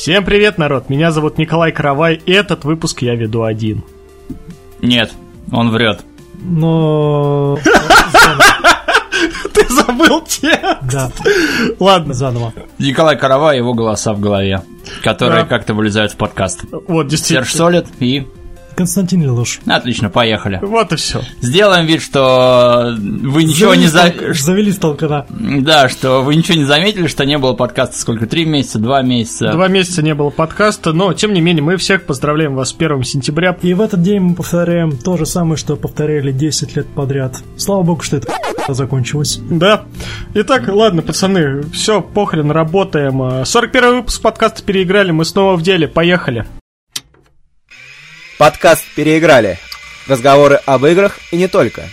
Всем привет, народ! Меня зовут Николай Каравай, и этот выпуск я веду один. Нет, он врет. Но... Ты забыл текст? Да, Ладно, заново. Николай Карава и его голоса в голове, которые Да. как-то вылезают в подкаст. вот действительно. Серж Солид и... Константин Лелуш. Отлично, поехали. Вот и все. Сделаем вид, что вы ничего не за... Завели столкана. Да, что вы ничего не заметили, что не было подкаста сколько? Три месяца, два месяца? Два месяца не было подкаста, но тем не менее мы всех поздравляем вас с 1 сентября. И в этот день мы повторяем то же самое, что повторяли 10 лет подряд. Слава богу, что это закончилось. Да. Итак, ладно, пацаны, все, похрен, работаем. 41 выпуск подкаста переиграли, мы снова в деле, поехали. Подкаст «Переиграли». Разговоры об играх и не только.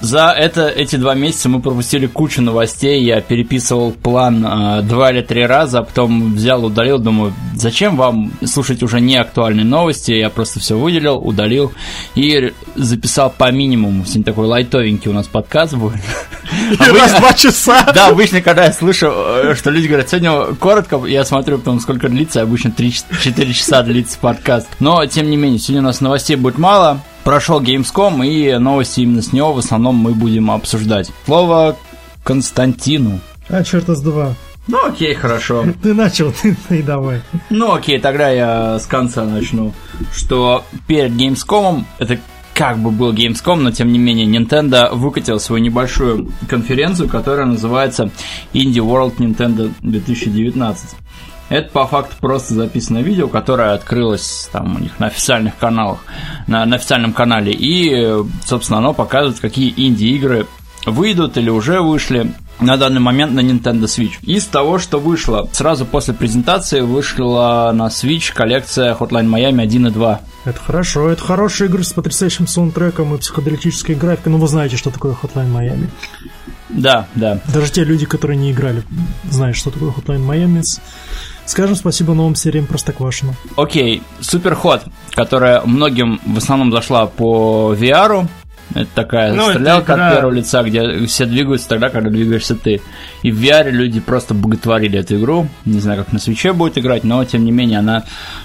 За это, эти два месяца мы пропустили кучу новостей, я переписывал план э, два или три раза, а потом взял, удалил, думаю, зачем вам слушать уже не актуальные новости, я просто все выделил, удалил и записал по минимуму, сегодня такой лайтовенький у нас подкаст будет. И раз два часа. Да, обычно, когда я слышу, э, что люди говорят, сегодня коротко, я смотрю потом, сколько длится, обычно 3-4 часа длится подкаст. Но, тем не менее, сегодня у нас новостей будет мало. Прошел Gamescom, и новости именно с него в основном мы будем обсуждать. Слово Константину. А, черта с два. Ну, окей, хорошо. Ты начал, ты, ты и давай. Ну, окей, тогда я с конца начну. Что перед Gamescom, это как бы был Gamescom, но тем не менее Nintendo выкатил свою небольшую конференцию, которая называется Indie World Nintendo 2019. Это по факту просто записанное видео, которое открылось там у них на официальных каналах, на, на официальном канале, и, собственно, оно показывает, какие инди-игры выйдут или уже вышли на данный момент на Nintendo Switch. Из того, что вышло, сразу после презентации вышла на Switch коллекция Hotline Miami 1 и 2. Это хорошо, это хорошие игры с потрясающим саундтреком и психоделической графикой. Ну, вы знаете, что такое Hotline Miami. Да, да. Даже те люди, которые не играли, знают, что такое Hotline Miami. Скажем спасибо новым сериям Простоквашино. Окей, Суперход, которая многим в основном зашла по VR. Это такая Ну, это стрелялка игра- от первого лица, где все двигаются тогда, когда двигаешься ты. И в VR люди просто боготворили эту игру. Не знаю, как на свече будет играть, но тем не менее она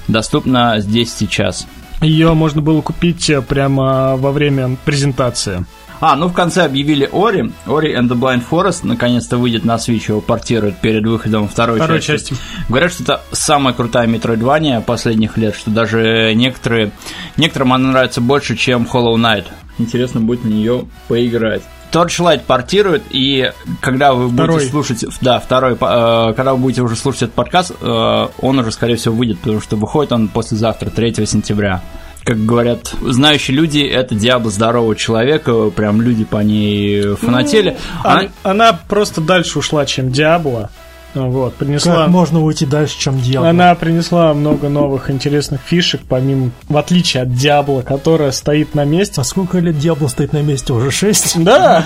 доступна здесь сейчас. Ее можно было купить э, прямо во время презентации. А, ну в конце объявили Ори. Ори and the Blind Forest наконец-то выйдет на Switch, его портируют перед выходом второй, Второй части. части. Говорят, что это самая крутая метроидвания последних лет, что даже некоторые, некоторым она нравится больше, чем Hollow Knight. Интересно будет на нее поиграть. Torchlight портирует, и когда вы Второй. будете слушать, да, второй, э, когда вы будете уже слушать этот подкаст, э, он уже, скорее всего, выйдет, потому что выходит он послезавтра, 3 сентября. Как говорят знающие люди, это Диабло здорового человека, прям люди по ней фанатели. Она- Она, она просто дальше ушла, чем Диабло. Вот, принесла... Как можно уйти дальше, чем дело? Она принесла много новых интересных фишек, помимо, в отличие от Диабло, которая стоит на месте. А сколько лет Диабло стоит на месте? Уже шесть? Да,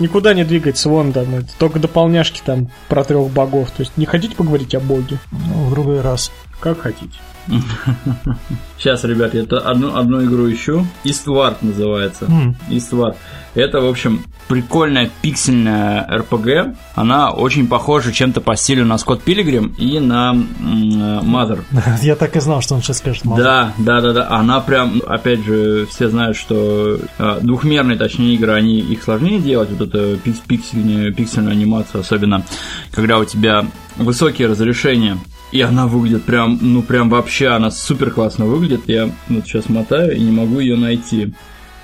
никуда не двигается, вон там, только дополняшки там про трех богов. То есть не хотите поговорить о боге? Ну, в другой раз. Как хотите. Сейчас, ребят, я это одну, одну игру ищу. Eastward называется. М. Eastward. Это, в общем, прикольная пиксельная RPG. Она очень похожа чем-то по стилю на Скотт Пилигрим и на э, Mother. Я так и знал, что он сейчас скажет. мало. Да, да, да, да. Она прям, опять же, все знают, что э, двухмерные, точнее, игры, они их сложнее делать, вот эту пикс- пиксельную, пиксельную анимацию, особенно когда у тебя высокие разрешения. И она выглядит прям, ну прям вообще, она супер классно выглядит. Я вот сейчас мотаю и не могу ее найти.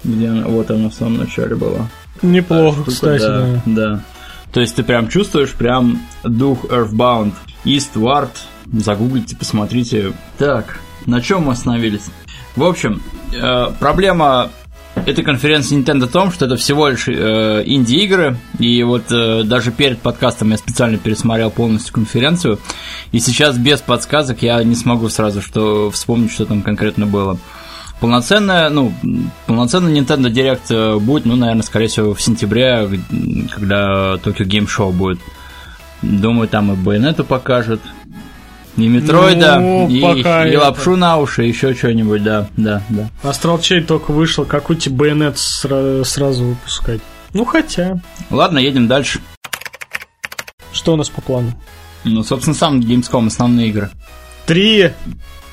Где она? Вот она в самом начале была. Неплохо, Штука, кстати. да, да. да. То есть ты прям чувствуешь прям дух Earthbound. Eastward. Загуглите, посмотрите. Так, на чем мы остановились? В общем, э, проблема этой конференции Nintendo в том, что это всего лишь э, инди-игры, и вот э, даже перед подкастом я специально пересмотрел полностью конференцию, и сейчас без подсказок я не смогу сразу что вспомнить, что там конкретно было. Полноценная, ну, полноценный Nintendo Direct э, будет, ну, наверное, скорее всего, в сентябре, когда Tokyo Game Show будет. Думаю, там и Байонету покажут, и Метроида, Ну, и, пока и это. лапшу на уши, еще что-нибудь, да, да, да. Astral Chain только вышел, какой тебе байонет сра- сразу выпускать? Ну, хотя. Ладно, едем дальше. Что у нас по плану? Ну, собственно, сам Gamescom, основные игры. три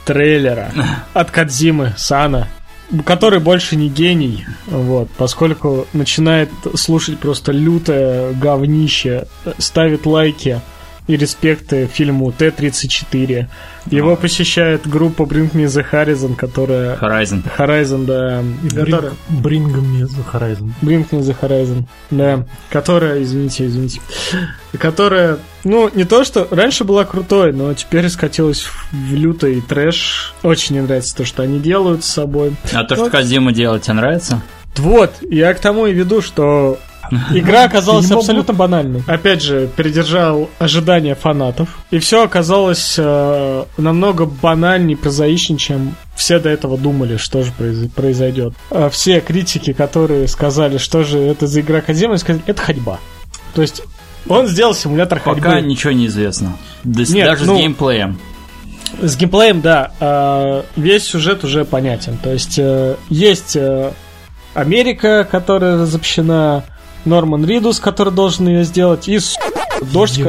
трейлера от Кадзимы Сана, который больше не гений, вот, поскольку начинает слушать просто лютое говнище, ставит лайки и респекты фильму Т-34. Его посещает группа Bring Me The Horizon, которая... Horizon. Horizon, да. которая- Bring, bring me the horizon. Bring Me The Horizon, да. Которая, извините, извините. Которая, ну, не то, что раньше была крутой, но теперь скатилась в в лютый трэш. Очень не нравится то, что они делают с собой. А то, что Казима делает, тебе нравится? Вот, я к тому и веду, что игра оказалась абсолютно банальной. Опять же, передержал ожидания фанатов. И все оказалось э, намного банальнее, прозаичнее, чем все до этого думали, что же произ- произойдет. А все критики, которые сказали, что же это за игра Кодзимы, сказали, это ходьба. То есть он сделал симулятор ходьбы. Пока ничего не известно. Нет, даже ну- с геймплеем. С геймплеем, да, э, весь сюжет уже понятен. То есть э, есть э, Америка, которая разобщена, Норман Ридус, который должен ее сделать, и с- дождь,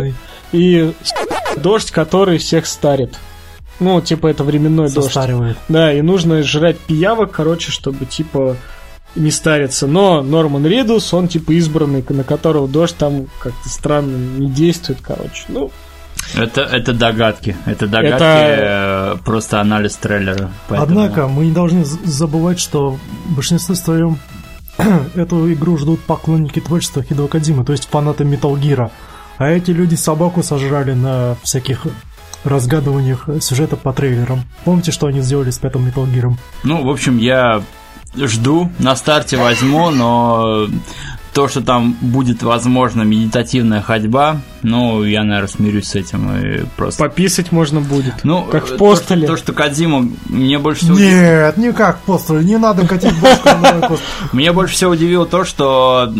и с- дождь, который всех старит. Ну, типа, это временной дождь. Состаривает. Да, и нужно жрать пиявок, короче, чтобы, типа, не стариться. Но Норман Ридус, он, типа, избранный, на которого дождь там как-то странно не действует, короче. Ну, Это, это догадки. Это догадки, Это- э, просто анализ трейлера. Поэтому- Однако мы не должны забывать, что в большинстве своем эту игру ждут поклонники творчества Хидо Кодзимы, то есть фанаты Metal Gear. А эти люди собаку сожрали на всяких разгадываниях сюжета по трейлерам. Помните, что они сделали с пятым Metal Gear? Ну, в общем, я жду, на старте возьму, но то, что там будет, возможно, медитативная ходьба, ну, я, наверное, смирюсь с этим и просто... пописать можно будет. Ну, как в то, постеле. То, что Кадзима мне больше всего... Нет, никак постер, не надо катить бошку на. Меня больше всего удивило то, что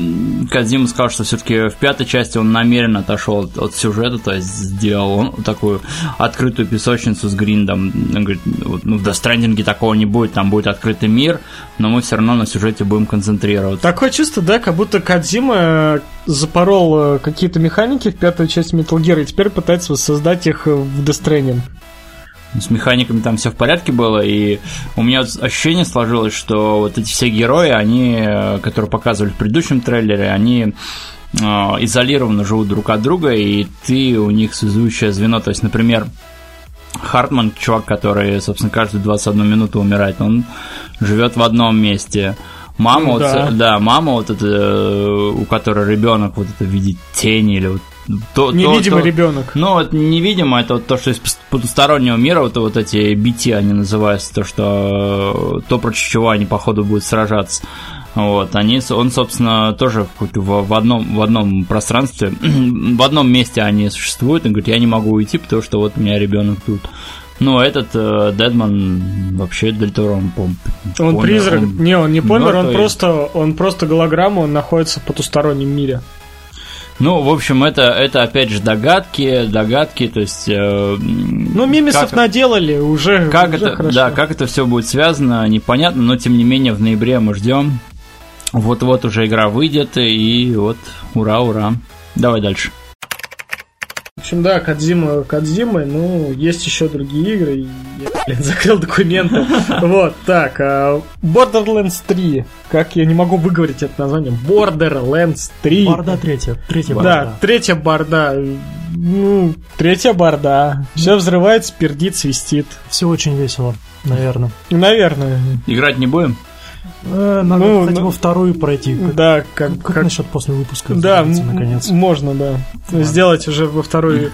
Кадзима сказал, что все-таки в пятой части он намеренно отошел от, сюжета, то есть сделал он такую открытую песочницу с гриндом. Он говорит, вот, ну, в Stranding такого не будет, там будет открытый мир, но мы все равно на сюжете будем концентрироваться. Такое чувство, да, как будто Кадзима э, запорол э, какие-то механики в пятую часть Metal Gear и теперь пытается воссоздать их э, в Death Stranding. С механиками там все в порядке было, и у меня ощущение сложилось, что вот эти все герои, они, э, которые показывали в предыдущем трейлере, они э, изолированно живут друг от друга, и ты у них связующее звено. То есть, например, Хартман, чувак, который, собственно, каждую 21 минуту умирает, он живет в одном месте. Мама, Ну вот, да. да, мама вот это, э, у которой ребенок вот это видит тени или вот то, Невидимый то- ребенок. ну, вот невидимо, это вот то, что из потустороннего мира, вот, вот эти BT они называются, то, что э, то, против чего они, походу, будут сражаться. Вот, они, он, собственно, тоже в, в, одном, в одном пространстве, в одном месте они существуют, и говорит, я не могу уйти, потому что вот у меня ребенок тут. Ну, этот э, Дедман вообще Дель Торо, он, пом- Он помер, призрак. он не, он не помер, он мёртвый. просто, он просто голограмма, он находится в потустороннем мире. Ну, в общем, это, это опять же догадки, догадки, то есть... э, Ну, мимисов как- наделали, уже, Как уже это, хорошо. да, как это все будет связано, непонятно, но тем не менее в ноябре мы ждем. Вот-вот уже игра выйдет, и вот, ура, ура. Давай дальше. Общем, да, Кадзима Кадзимой, ну, есть еще другие игры, я, блин, закрыл документы. Вот, так, а, Borderlands 3, как я не могу выговорить это название, Borderlands 3. Борда третья, третья Да, борда. третья борда. Ну, третья борда. Все взрывается, пердит, свистит. Все очень весело, наверное. Наверное. Играть не будем? Э, Надо, Ну, кстати, ну, во вторую пройти. Да, как, как как- насчет после выпуска? да, наконец. можно, да. Сделать уже во вторую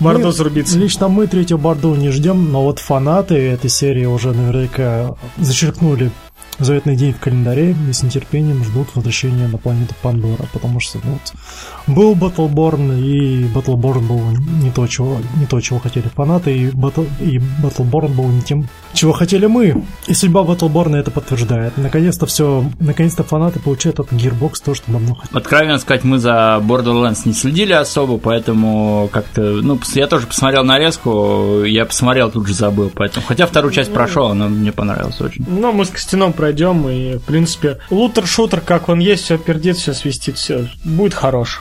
борду Мы- зарубиться. Лично мы третью борду не ждем, но вот фанаты этой серии уже наверняка зачеркнули заветный день в календаре и с нетерпением ждут возвращения на планету Пандора, потому что ну, вот, был Battleborn, и Battleborn был не то, чего, не то, чего хотели фанаты, и, Battle, и Battleborn был не тем, чего хотели мы. И судьба Battleborn это подтверждает. Наконец-то все, наконец-то фанаты получают от Gearbox то, что давно хотели. Откровенно сказать, мы за Borderlands не следили особо, поэтому как-то... Ну, я тоже посмотрел нарезку, я посмотрел, тут же забыл, поэтому... Хотя вторую часть прошел, она мне понравилась очень. Ну, мы с Костяном пройдем, и, в принципе, лутер-шутер, как он есть, все пердит, все свистит, все будет хорош.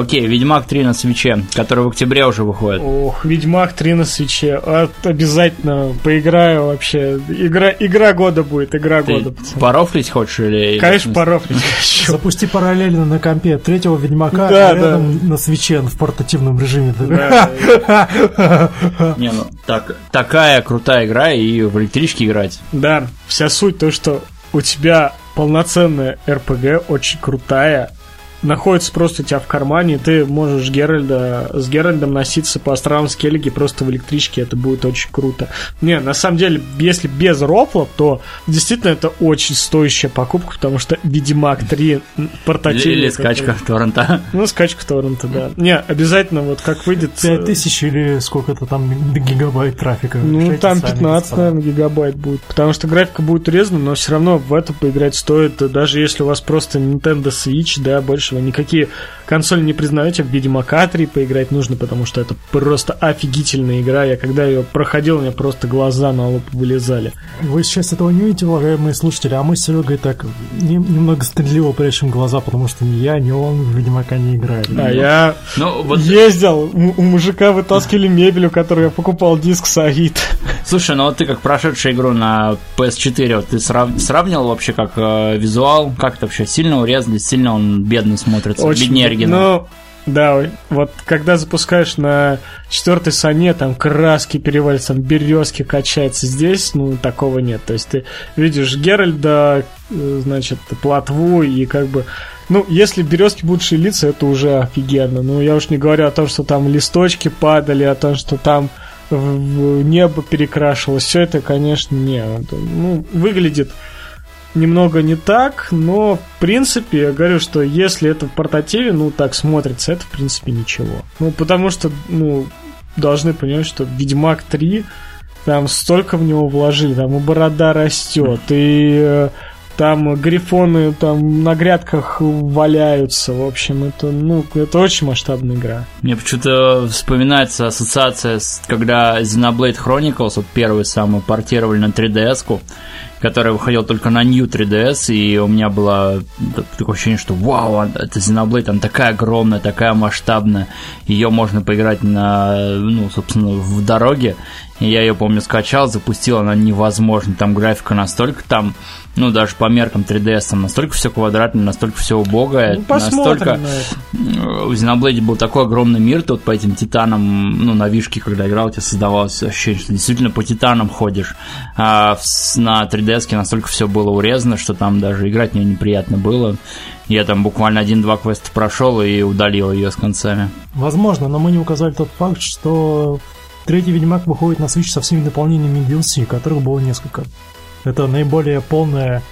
Окей, Ведьмак 3 на свече, который в октябре уже выходит. Ох, Ведьмак 3 на свече. А, обязательно поиграю вообще. Игра, игра года будет, игра Ты года. пацаны. порофлить хочешь или... Конечно, порофлить хочу. Запусти параллельно на компе третьего Ведьмака, Да, а рядом на свече в портативном режиме. Да. Не, ну, так, такая крутая игра и в электричке играть. Да, вся суть то, что у тебя полноценная РПГ, очень крутая, находится просто у тебя в кармане, и ты можешь Геральда, с Геральдом носиться по островам Скеллиги просто в электричке, это будет очень круто. Не, на самом деле, если без рофла, то действительно это очень стоящая покупка, потому что Ведьмак 3 портативный. Или скачка торрента. Ну, скачка торрента, да. Не, обязательно, вот как выйдет... э, 5000 или сколько-то там гигабайт трафика. Ну, Решайте там сами, 15, господа. наверное, гигабайт будет. Потому что графика будет урезана, но все равно в это поиграть стоит. Даже если у вас просто Nintendo Switch, да, больше вы никакие консоли не признаете. В Ведьмака 3 поиграть нужно, потому что это просто офигительная игра. Я когда ее проходил, у меня просто глаза на лоб вылезали. Вы сейчас этого не видите, уважаемые слушатели, а мы с Серегой так не- немного стыдливо прячем глаза, потому что ни я, ни он в Ведьмака не играли. А я Ну, вот, ездил, у мужика вытаскивали мебель, у которой я покупал диск с Авито. слушай, ну вот ты как прошедший игру на PS4, вот ты срав- сравнивал вообще как э, визуал, как это вообще, сильно урезали, сильно он бедно смотрится, беднее оригинал. Ну, да, вот когда запускаешь на четвертой сане, там краски перевалятся, там березки качаются. Здесь, ну, такого нет. То есть ты видишь Геральда, э, значит, плотву и как бы... Ну, если березки будут шевелиться, это уже офигенно. Ну, я уж не говорю о том, что там листочки падали, о том, что там небо перекрашивалось. Все это, конечно, не. Ну, выглядит немного не так, но в принципе я говорю, что если это в портативе, ну так смотрится, это в принципе ничего. Ну потому что, ну, должны понимать, что Ведьмак 3 там столько в него вложили, там и борода растет, и э, там грифоны там на грядках валяются. В общем, это, ну, это очень масштабная игра. Мне почему-то вспоминается ассоциация, с, когда Xenoblade Chronicles, вот первый самый, портировали на 3DS-ку, который выходил только на New 3DS, и у меня было такое ощущение, что вау, а- это Xenoblade, она такая огромная, такая масштабная, ее можно поиграть на, ну, собственно, в дороге, я ее, помню, скачал, запустил, она невозможна, там графика настолько там, ну, даже по меркам 3DS, там настолько все квадратное, настолько все убогое, Ну, настолько на в Xenoblade был такой огромный мир, вот по этим титанам, ну, на вишке, когда играл, у тебя создавалось ощущение, что действительно по титанам ходишь. А в на 3DS настолько все было урезано, что там даже играть мне неприятно было. Я там буквально один-два квеста прошел и удалил ее с концами. Возможно, но мы не указали тот факт, что третий Ведьмак выходит на Switch со всеми дополнениями DLC, которых было несколько. Это наиболее полная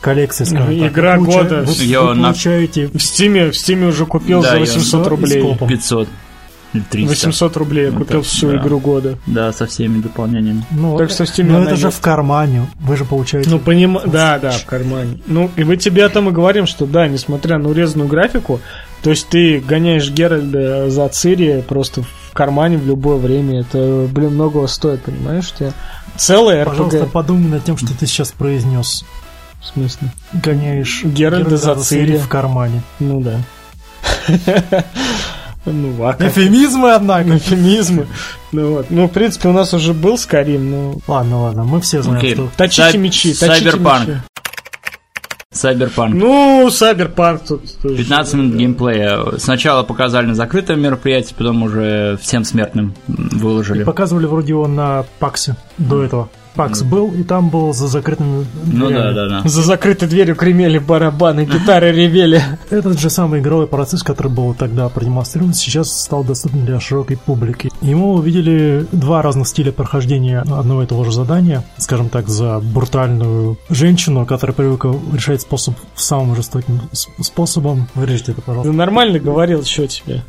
коллекция, скажем так. Игра Вы года. Вы, Её вы на- получаете В Стиме, в Стиме уже купил Да, за я 800 всё рублей. из копа. 500 или 300. 800 рублей я Ну, купил так, всю да. игру года. Да, со всеми дополнениями. Ну, Так что в Steam но она это же в кармане. Вы же получаете... Ну, поним... Да, да, в кармане. Ну, и мы тебе о том и говорим, что да, несмотря на урезанную графику, то есть ты гоняешь Геральда за Цири просто в кармане в любое время. Это, блин, многого стоит, понимаешь? Тебе целая Пожалуйста, подумай над тем, что ты сейчас произнес. В смысле? Гоняешь Геральда за Цири. в кармане. Ну да. Ну, а? Эфемизмы, однако. Эфемизмы. Ну вот. Ну, в принципе, у нас уже был Скарим, ну... Ладно, ладно, мы все знаем, Окей. что... Точите мечи, точите Сайберпанк. мечи. Сайберпанк. Ну, Сайберпанк тут... тоже, 15 минут геймплея. Сначала показали на закрытом мероприятии, потом уже всем смертным выложили. Показывали вроде его на Паксе до этого. Пакс был, и там был за закрытыми Ну да, дверями. да, да. За закрытой дверью кремели барабаны, гитары ревели. Этот же самый игровой процесс, который был тогда продемонстрирован, сейчас стал доступен для широкой публики. Мы увидели два разных стиля прохождения одного и того же задания. Скажем так, за брутальную женщину, которая привыкла решать способ самым жестоким способом. Вырежьте это, Ты пожалуйста. нормально говорил, что тебе?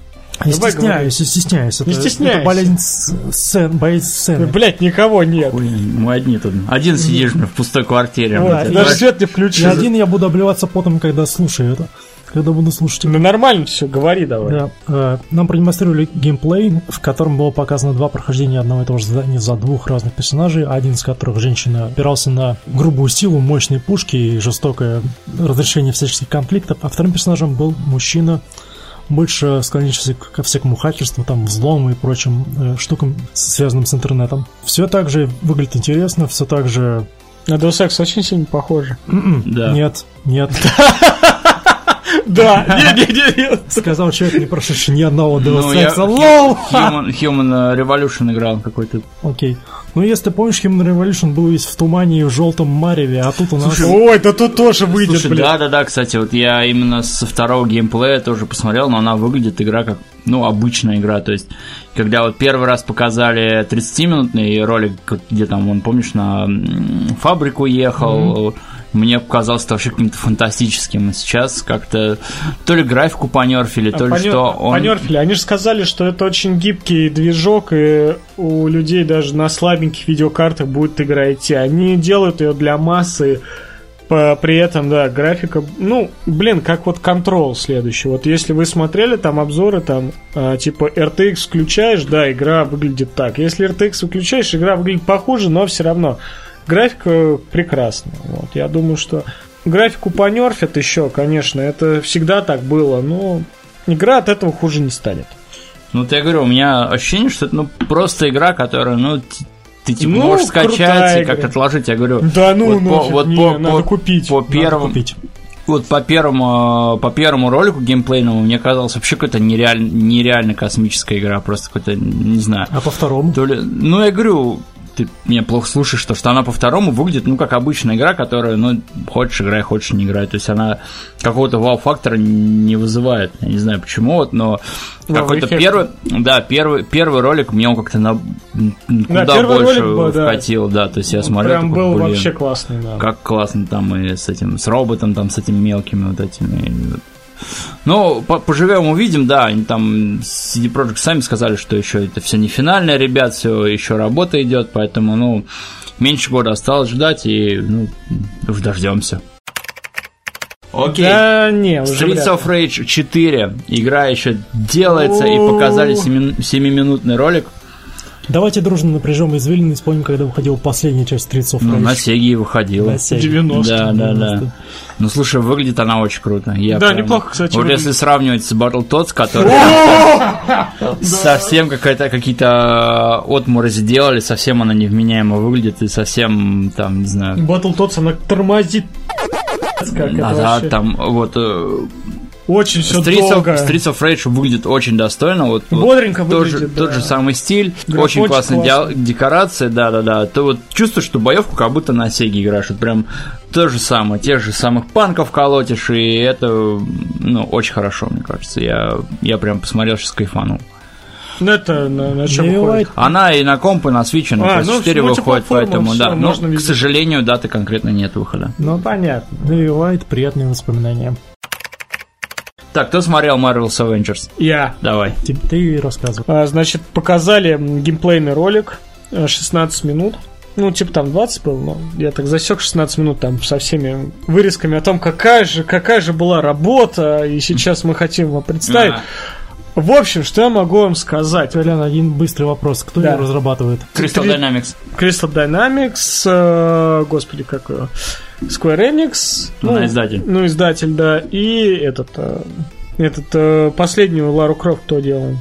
Не Давай стесняюсь, не стесняюсь. Это, Не стесняйся. Это болезнь сцен, боязнь сцены. Блять, никого нет. Ой, мы одни тут. Один сидишь в пустой квартире. Блядь. даже Это свет не И включил. один я буду обливаться потом, когда слушаю это. Когда буду слушать Ну нормально все, говори давай. Да, э, нам продемонстрировали геймплей, в котором было показано два прохождения одного и того же задания за двух разных персонажей, один из которых женщина опирался на грубую силу, мощные пушки и жестокое разрешение всяческих конфликтов, а вторым персонажем был мужчина, больше склоняющийся ко всякому хакерству, там, взлому и прочим э, штукам, связанным с интернетом. Все так же выглядит интересно, все так же... На Deus Ex очень сильно похоже. М-м, Да. Нет, нет. Да, не-не-не. Сказал человек, не прошедший ни одного Deus Ну, Ex. Human Revolution играл какой-то. Окей. Ну, если ты помнишь, Human Revolution был весь в тумане и в желтом мареве, а тут у нас... Ой, да тут тоже выйдет, Слушай, блин. да-да-да, кстати, вот я именно со второго геймплея тоже посмотрел, но она выглядит игра как, ну, обычная игра, то есть, когда вот первый раз показали 30-минутный ролик, где там, он, помнишь, на фабрику ехал, мне показалось это вообще каким-то фантастическим, а сейчас как-то то ли графику понерфили, то ли Понер- что он... понерфили. Они же сказали, что это очень гибкий движок, и у людей даже на слабеньких видеокартах будет игра идти. Они делают ее для массы, при этом, да, графика, ну, блин, как вот Control следующий. Вот если вы смотрели там обзоры, там, а, типа RTX включаешь, да, игра выглядит так. Если RTX выключаешь, игра выглядит похуже, но все равно графика прекрасная. Вот, я думаю, что графику понерфят еще, конечно, это всегда так было, но игра от этого хуже не станет. Ну, я говорю, у меня ощущение, что это, ну, просто игра, которая, ну, ты типа Ну, можешь скачать и как игра. отложить, я говорю. Да ну, вот ну, по, вот не, по, надо по- купить. по Надо первому, купить. вот по первому, по первому ролику геймплейному мне казалось вообще какая-то нереаль, нереально космическая игра, просто какой-то, не знаю. А по второму? То ли, ну, я говорю, ты меня плохо слушаешь, то, что она по второму выглядит, ну, как обычная игра, которая, ну, хочешь играй, хочешь не играй. То есть она какого-то вау-фактора не вызывает. Я не знаю почему, вот, но какой-то эффекта. первый, да, первый, первый ролик мне он как-то на, куда первый больше ролик был, да. да. То есть я Он смотрел, Прям такой, был блин, вообще классный, да. как классно там и с этим, с роботом, там, с этими мелкими вот этими. Ну, по- поживем, увидим, да, они там CD Projekt сами сказали, что еще это все не финальное, ребят, все еще работа идет, поэтому, ну, меньше года осталось ждать и, ну, уж дождемся. Окей. Да, не, уже Streets вряд of Rage 4. Игра еще делается, и показали 7-минутный ролик. Давайте дружно напряжем извилины и вспомним, когда выходила последняя часть of Ну, на Сеге и выходила. На Sega. 90. Да, да, да. 90. Ну, слушай, выглядит она очень круто. Я Да, прям- неплохо, кстати, Вот выглядит. если сравнивать с Battletoads, который совсем какая-то какие-то отморози делали, совсем она невменяемо выглядит и совсем там, не знаю, Battletoads, она тормозит. Как это назад вообще? там вот э, Очень все Streets of, долго. Streets of Rage выглядит очень достойно. Вот, вот Бодренько тот же, выглядит, тот да. же самый стиль, Графончик очень классные классный. диа- декорации, да-да-да. Ты вот чувствуешь, что боевку как будто на Сеге играешь. Вот прям то же самое, тех же самых панков колотишь, и это, ну, очень хорошо, мне кажется. Я, я прям посмотрел, сейчас кайфанул. Ну, это на, на чем выходит? Она и на комп, и на Switch, и на А, ну, PS4 выходит, поэтому, всё, да. Но, можно к сожалению, даты конкретно нет выхода. Ну, понятно. Да и White, приятные воспоминания. Так, кто смотрел Marvel's Avengers? Я. Давай. Ты, ты рассказывай. А, Значит, показали геймплейный ролик, э, 16 минут. Ну, типа там 20 был, но я так засек 16 минут там со всеми вырезками о том, какая же, какая же была работа, и сейчас мы хотим вам представить. В общем, что я могу вам сказать? Толян, один быстрый вопрос. Кто Да. ее разрабатывает? Crystal Dynamics. Crystal Dynamics, э, господи, как его, Square Enix. Ну, издатель. Ну, издатель, да. И этот, э, этот э, последнюю Лару Крофт кто делал?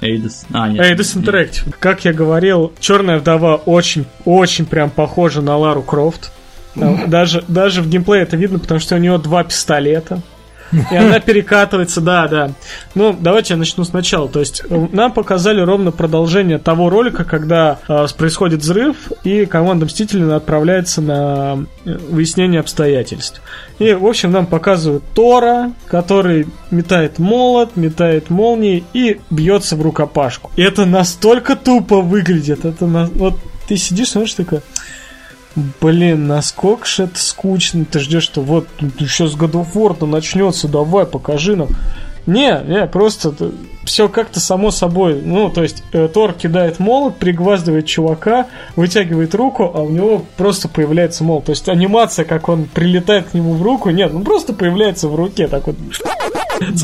Eidos. А, нет. Eidos Interactive. Как я говорил, Черная вдова очень, очень прям похожа на Лару Крофт. Даже, даже в геймплее это видно, потому что у нее два пистолета. И она перекатывается, да, да. Ну, давайте я начну сначала. То есть, э, нам показали ровно продолжение того ролика, когда э, происходит взрыв, и команда Мстителей отправляется на э, выяснение обстоятельств. И, в общем, нам показывают Тора, который метает молот, метает молнии и бьется в рукопашку. И это настолько тупо выглядит. Это на... Вот ты сидишь, смотришь, такой... Блин, насколько же это скучно. Ты ждешь, что вот сейчас God of War начнется, давай, покажи нам. Не, не, просто все как-то само собой. Ну, то есть э, Тор кидает молот, пригваздывает чувака, вытягивает руку, а у него просто появляется молот. То есть анимация, как он прилетает к нему в руку, нет, он просто появляется в руке, так вот.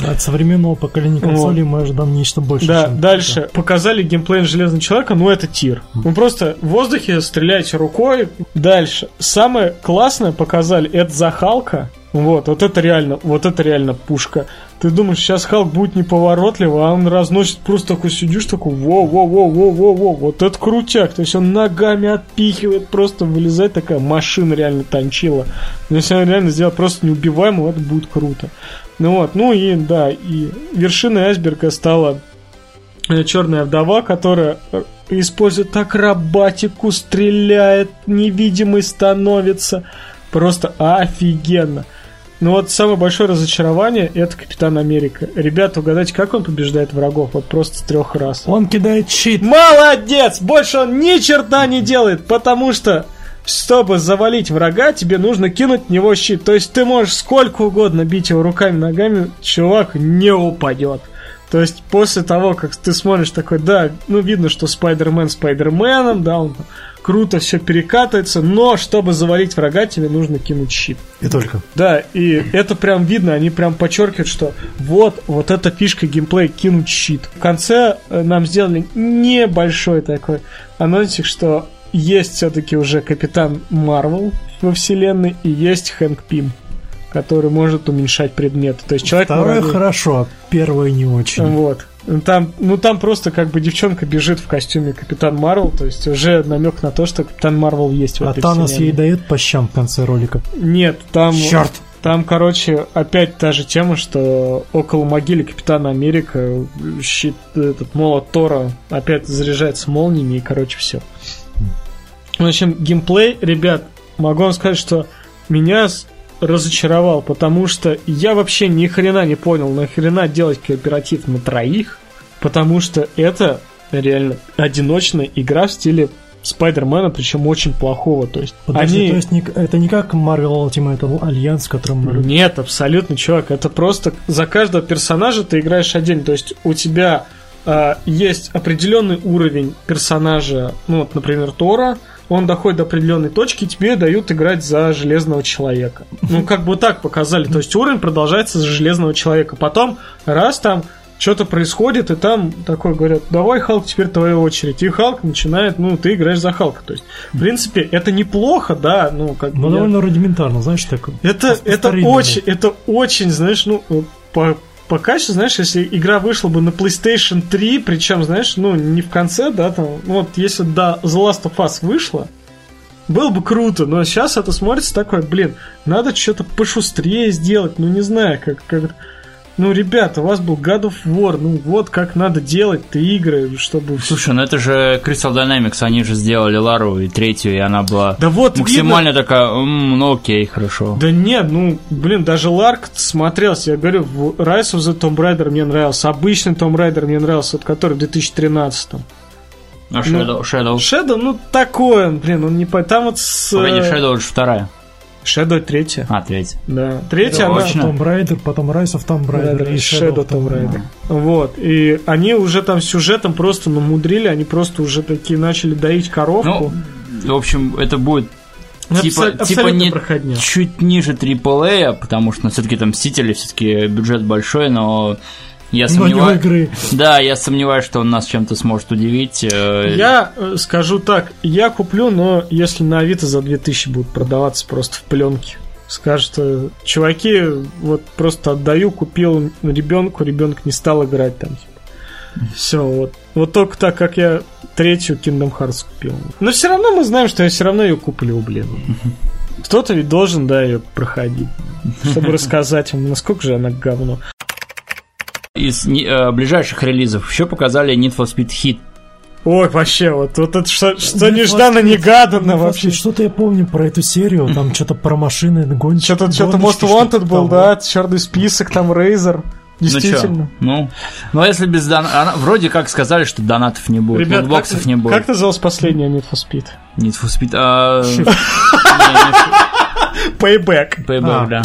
От современного поколения консолей мы ожидаем нечто большее. Да, дальше. Показали геймплей Железного Человека, ну это тир. Вы просто в воздухе стреляете рукой. Дальше. Самое классное показали, это Захалка. Вот, вот это реально, вот это реально пушка. Ты думаешь, сейчас Халк будет неповоротлив, а он разносит просто такой сидишь такой, во во во во во во вот это крутяк. То есть он ногами отпихивает, просто вылезает такая машина реально танчила. Но если он реально сделать просто неубиваемым, это будет круто. Ну вот, ну и да, и вершиной айсберга стала э, черная вдова, которая э, использует акробатику, стреляет, невидимый становится. Просто офигенно. Ну вот самое большое разочарование это Капитан Америка. Ребята, угадайте, как он побеждает врагов? Вот просто с трех раз. Он кидает щит. Молодец! Больше он ни черта не делает, потому что чтобы завалить врага, тебе нужно кинуть в него щит. То есть ты можешь сколько угодно бить его руками, ногами, чувак не упадет. То есть после того, как ты смотришь такой, да, ну видно, что Спайдермен Спайдерменом, да, он круто все перекатывается, но чтобы завалить врага, тебе нужно кинуть щит. И только. Да, и это прям видно, они прям подчеркивают, что вот, вот эта фишка геймплея кинуть щит. В конце э, нам сделали небольшой такой анонсик, что есть все-таки уже Капитан Марвел во вселенной и есть Хэнк Пим который может уменьшать предметы. То есть человек Второе муравей- хорошо, а первое не очень. Вот. Там, ну там просто как бы девчонка бежит в костюме Капитан Марвел, то есть уже намек на то, что Капитан Марвел есть в А этой Танос вселенной. ей дает по щам в конце ролика. Нет, там... Черт! Там, короче, опять та же тема, что около могилы Капитана Америка щит, этот молот Тора опять заряжается молниями, и, короче, все. В общем, геймплей, ребят, могу вам сказать, что меня разочаровал, потому что я вообще ни хрена не понял, нахрена делать кооператив на троих, потому что это реально одиночная игра в стиле Спайдермена, причем очень плохого. То есть Подожди, они... то есть не- это не как Marvel Ultimate Alliance, котором мы... Нет, абсолютно, чувак. Это просто за каждого персонажа ты играешь отдельно. То есть у тебя а, есть определенный уровень персонажа, ну вот, например, Тора. Он доходит до определенной точки, и тебе дают играть за железного человека. Ну, как бы так показали. То есть уровень продолжается за железного человека. Потом, раз там что-то происходит, и там такой говорят, давай, Халк, теперь твоя очередь. И Халк начинает, ну, ты играешь за Халка. То есть, в принципе, это неплохо, да, ну, как Ну, бы я- довольно рудиментарно, знаешь, так... это, это очень, это очень, знаешь, ну, по, по качеству, знаешь, если игра вышла бы на PlayStation 3, причем, знаешь, ну, не в конце, да, там, ну, вот, если до The Last of Us вышла, было бы круто, но сейчас это смотрится такое, блин, надо что-то пошустрее сделать, ну, не знаю, как, как... Ну, ребята, у вас был God of War, ну, вот как надо делать-то игры, чтобы... Слушай, ну это же Crystal Dynamics, они же сделали Лару и третью, и она была Да вот, максимально такая, «М, ну окей, хорошо. Да нет, ну, блин, даже Ларк смотрелся, я говорю, в Rise of the Tomb Raider мне нравился, обычный Tomb Raider мне нравился, вот который в 2013 А Shadow, Shadow. Shadow, ну, такой он, блин, он не. Там вот с... Погоди, э, Shadow же вторая. Shadow третья, А, третья. да. Третья, она... Точно. Tomb Raider, потом Rise of Tomb Raider Да, да, и Shadow Tomb Raider. Вот, и они уже там сюжетом просто намудрили, они просто уже такие начали доить коровку. Ну, в общем, это будет Ну, типа, абсо- типа абсолютно не проходняк. чуть ниже AAA, потому что все-таки там Мстители, все-таки бюджет большой, но я сомневаюсь. игры. Да, я сомневаюсь, что он нас чем-то сможет удивить. э, Я э, скажу так, я куплю, но если на Авито за 2000 будут продаваться просто в пленке. Скажут, э, чуваки, вот просто отдаю, купил ребенку, ребенок не стал играть там. Все, вот. Вот только так, как я третью Kingdom Hearts купил. Но все равно мы знаем, что я все равно ее куплю, блин. Кто-то ведь должен, да, ее проходить, чтобы рассказать ему, насколько же она говно. Из э, ближайших релизов еще показали Need for Speed Hit. Ой, вообще, вот, вот это что, что Need нежданно-негаданно Speed, вообще. Что-то я помню про эту серию, там что-то про машины, гонщики. Что-то что-то Most Wanted что-то был, да, черный список, там Razer. Действительно. Ну, чё? ну, ну, а если без донатов... Вроде как сказали, что донатов не будет, Ребят, лутбоксов как, не будет. как называлась последняя Need for Speed? Need for Speed... а, Payback. Payback, А. да.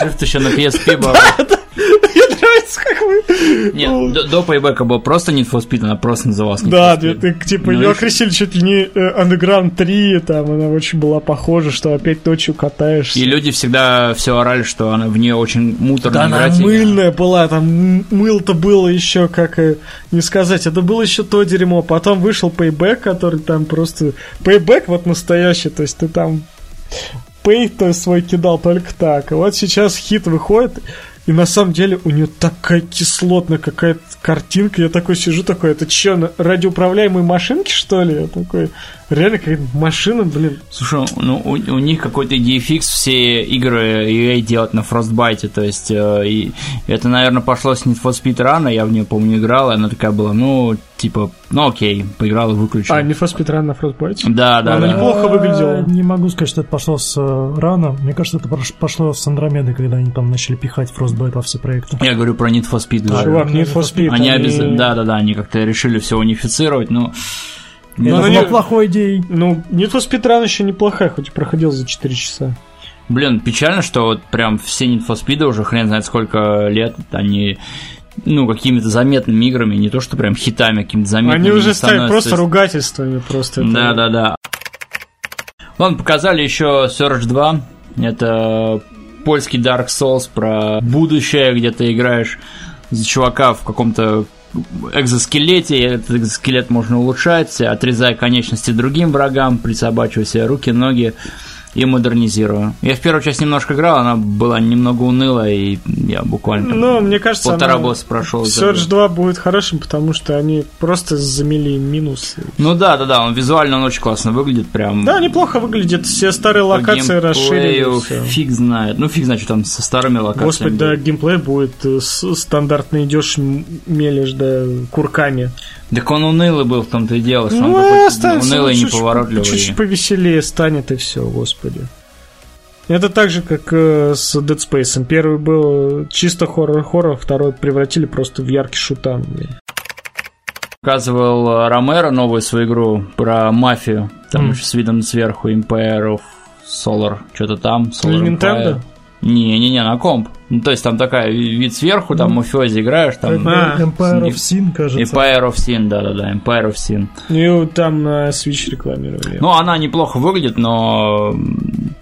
Shift еще на PSP был. Мне нравится, как вы... Нет, до, Payback был просто Need for Speed, она просто называлась Да, ты, типа, Ну ее окрестили чуть ли не э, Underground 3, там она очень была похожа, что опять ночью катаешься. И люди всегда все орали, что она в нее очень муторно Да, она мыльная была, там мыл-то было еще, как э, не сказать, это было еще то дерьмо. Потом вышел Payback, который там просто... Payback вот настоящий, то есть ты там пейнт свой кидал только так. И вот сейчас хит выходит, и на самом деле у нее такая кислотная какая-то картинка. Я такой сижу, такой, это что, радиоуправляемые машинки, что ли? Я такой, реально какая-то машина, блин. Слушай, ну у, у них какой-то DFX все игры EA делают на Frostbite, то есть э, и это, наверное, пошло с Need for Speed рано, я в нее, помню, играл, и она такая была, ну, типа, ну окей, поиграл и выключил. А, Need for Speed рано на Frostbite? Да, да, Она да. неплохо выглядела. Э, Не могу сказать, что это пошло с э, рано. Мне кажется, это пош- пошло с Андромеды, когда они там начали пихать Frostbite во все проекты. Я говорю про Need for Speed. говорю. Чувак, Need for Speed. Они обязательно, да, да, да, они как-то решили все унифицировать, но Это Ну, была они- плохой идеей. Ну, Need for Speed Run еще неплохая, хоть и проходил за 4 часа. Блин, печально, что вот прям все Need for Speed уже хрен знает сколько лет они ну, какими-то заметными играми, не то что прям хитами, а какими-то заметными. Они уже стали просто ругательствами просто. это- Да, да, да. Ладно, показали еще Surge 2. Это польский Dark Souls про будущее, где ты играешь за чувака в каком-то экзоскелете, и этот экзоскелет можно улучшать, отрезая конечности другим врагам, присобачивая себе руки, ноги и модернизируя. Я в первую часть немножко играл, она была немного унылая, и я буквально Ну, мне кажется, полтора босса прошел. Surge 2 будет хорошим, потому что они просто замели минусы. Ну да, да, да, он визуально он очень классно выглядит, прям. Да, неплохо выглядит. Все старые по локации расширили. Фиг знает. Ну, фиг знает, что там со старыми локациями. Господи, да, геймплей будет э, с- стандартно идешь, мелешь, да, курками. Так он унылый был в том-то и дело, что он Ну, такой останется, унылый и неповоротливый. Чуть-чуть повеселее станет и все, господи. Это так же, как э, с Dead Space. Первый был чисто хоррор-хоррор, второй превратили просто в яркий шутан. Показывал э, Ромеро новую свою игру про мафию. Там еще с видом сверху Empire of Solar. Что-то там. Solar На Empire. Не-не-не, на комп. Ну, то есть там такая ви- вид сверху, там мафиози играешь, там А, Empire и- of Sin, кажется. Empire of Sin, да-да-да, Empire of Sin. Ну, и там на Switch рекламировали. Ну, она неплохо выглядит, но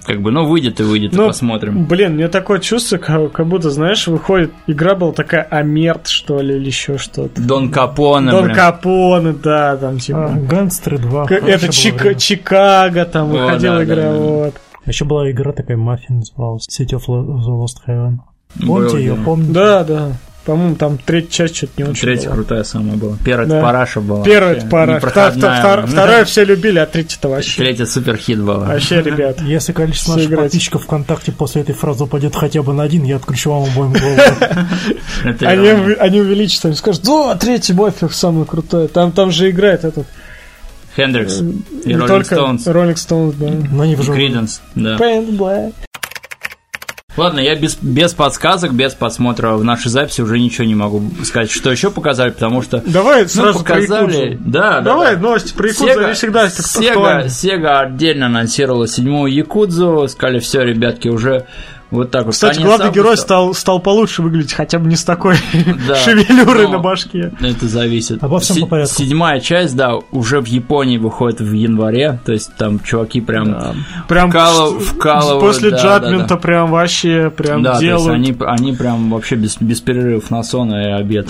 как бы, ну, выйдет и выйдет, и Ну, посмотрим. Блин, мне такое чувство, как, как будто, знаешь, выходит, игра была такая Амерт, что ли, или еще что-то. Дон Капоне, Дон блин. Капоне, да, там А, типа. Гангстеры 2. К- хорошее это Чика-. Чикаго, там О, выходила да, игра, да, да. вот. Еще была игра такая мафия называлась City of Lost Heaven. Помните ее? Помните? Да, да. По-моему, там третья часть что-то не очень Третья была. крутая самая была. Первая Да. параша была. Первая вообще это пара. Втор- втор- Вторая все любили, а третья-то вообще. Третья супер хит была. Вообще, ребят. Если количество наших играть. подписчиков ВКонтакте после этой фразы упадет хотя бы на один, я откручу вам обоим голову. Они, реально. ув- они скажут, да, третий Боффих самый крутой. Там, там же играет этот. Хендрикс и не Роллинг Стоунс. Роллинг Стоунс, да. Но не в. Криденс, да. Paint Black. Ладно, я без, без подсказок, без подсмотра в нашей записи уже ничего не могу сказать, что еще показали, потому что Давай ну, сразу про показали. Якудзу. Да, да, Давай да. новости про Якудзу, они всегда Sega, актуальны. Sega отдельно анонсировала седьмую Якудзу, сказали, все, ребятки, уже вот так вот. Кстати, конец главный августа. герой стал, стал получше выглядеть, хотя бы не с такой Да, шевелюрой на башке. Это зависит. Обо всем Се- по порядку. Седьмая часть, да, уже в Японии выходит в январе, то есть там чуваки прям Прям Вкалыв- ш- вкалывают, после да, джадмента да, да. прям вообще прям да, делают. то есть они, они прям вообще без, без перерывов на сон и обед.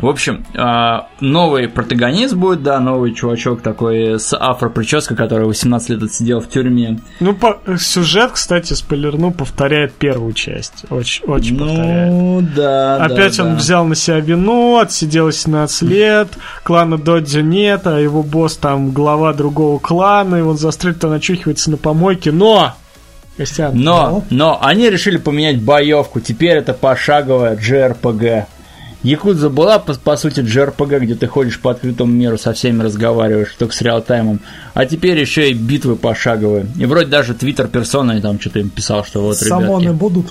В общем, а, новый протагонист будет, да, новый чувачок такой с афро-прической, который 18 лет отсидел в тюрьме. Ну, по- сюжет, кстати, спойлерну, повторяет первую часть. Очень, очень повторяет. Ну, да, Опять да, он да. взял на себя вину, отсидел 17 лет, клана Додзи нет, а его босс там глава другого клана, и он застрелит, он очухивается на помойке, но... Костян, Но, но они решили поменять боевку. Теперь это пошаговая JRPG. Якудза была, по, по сути, JRPG, где ты ходишь по открытому миру, со всеми разговариваешь, только с реалтаймом. А теперь еще и битвы пошаговые. И вроде даже твиттер персона там что-то им писал, что вот, Самоны будут.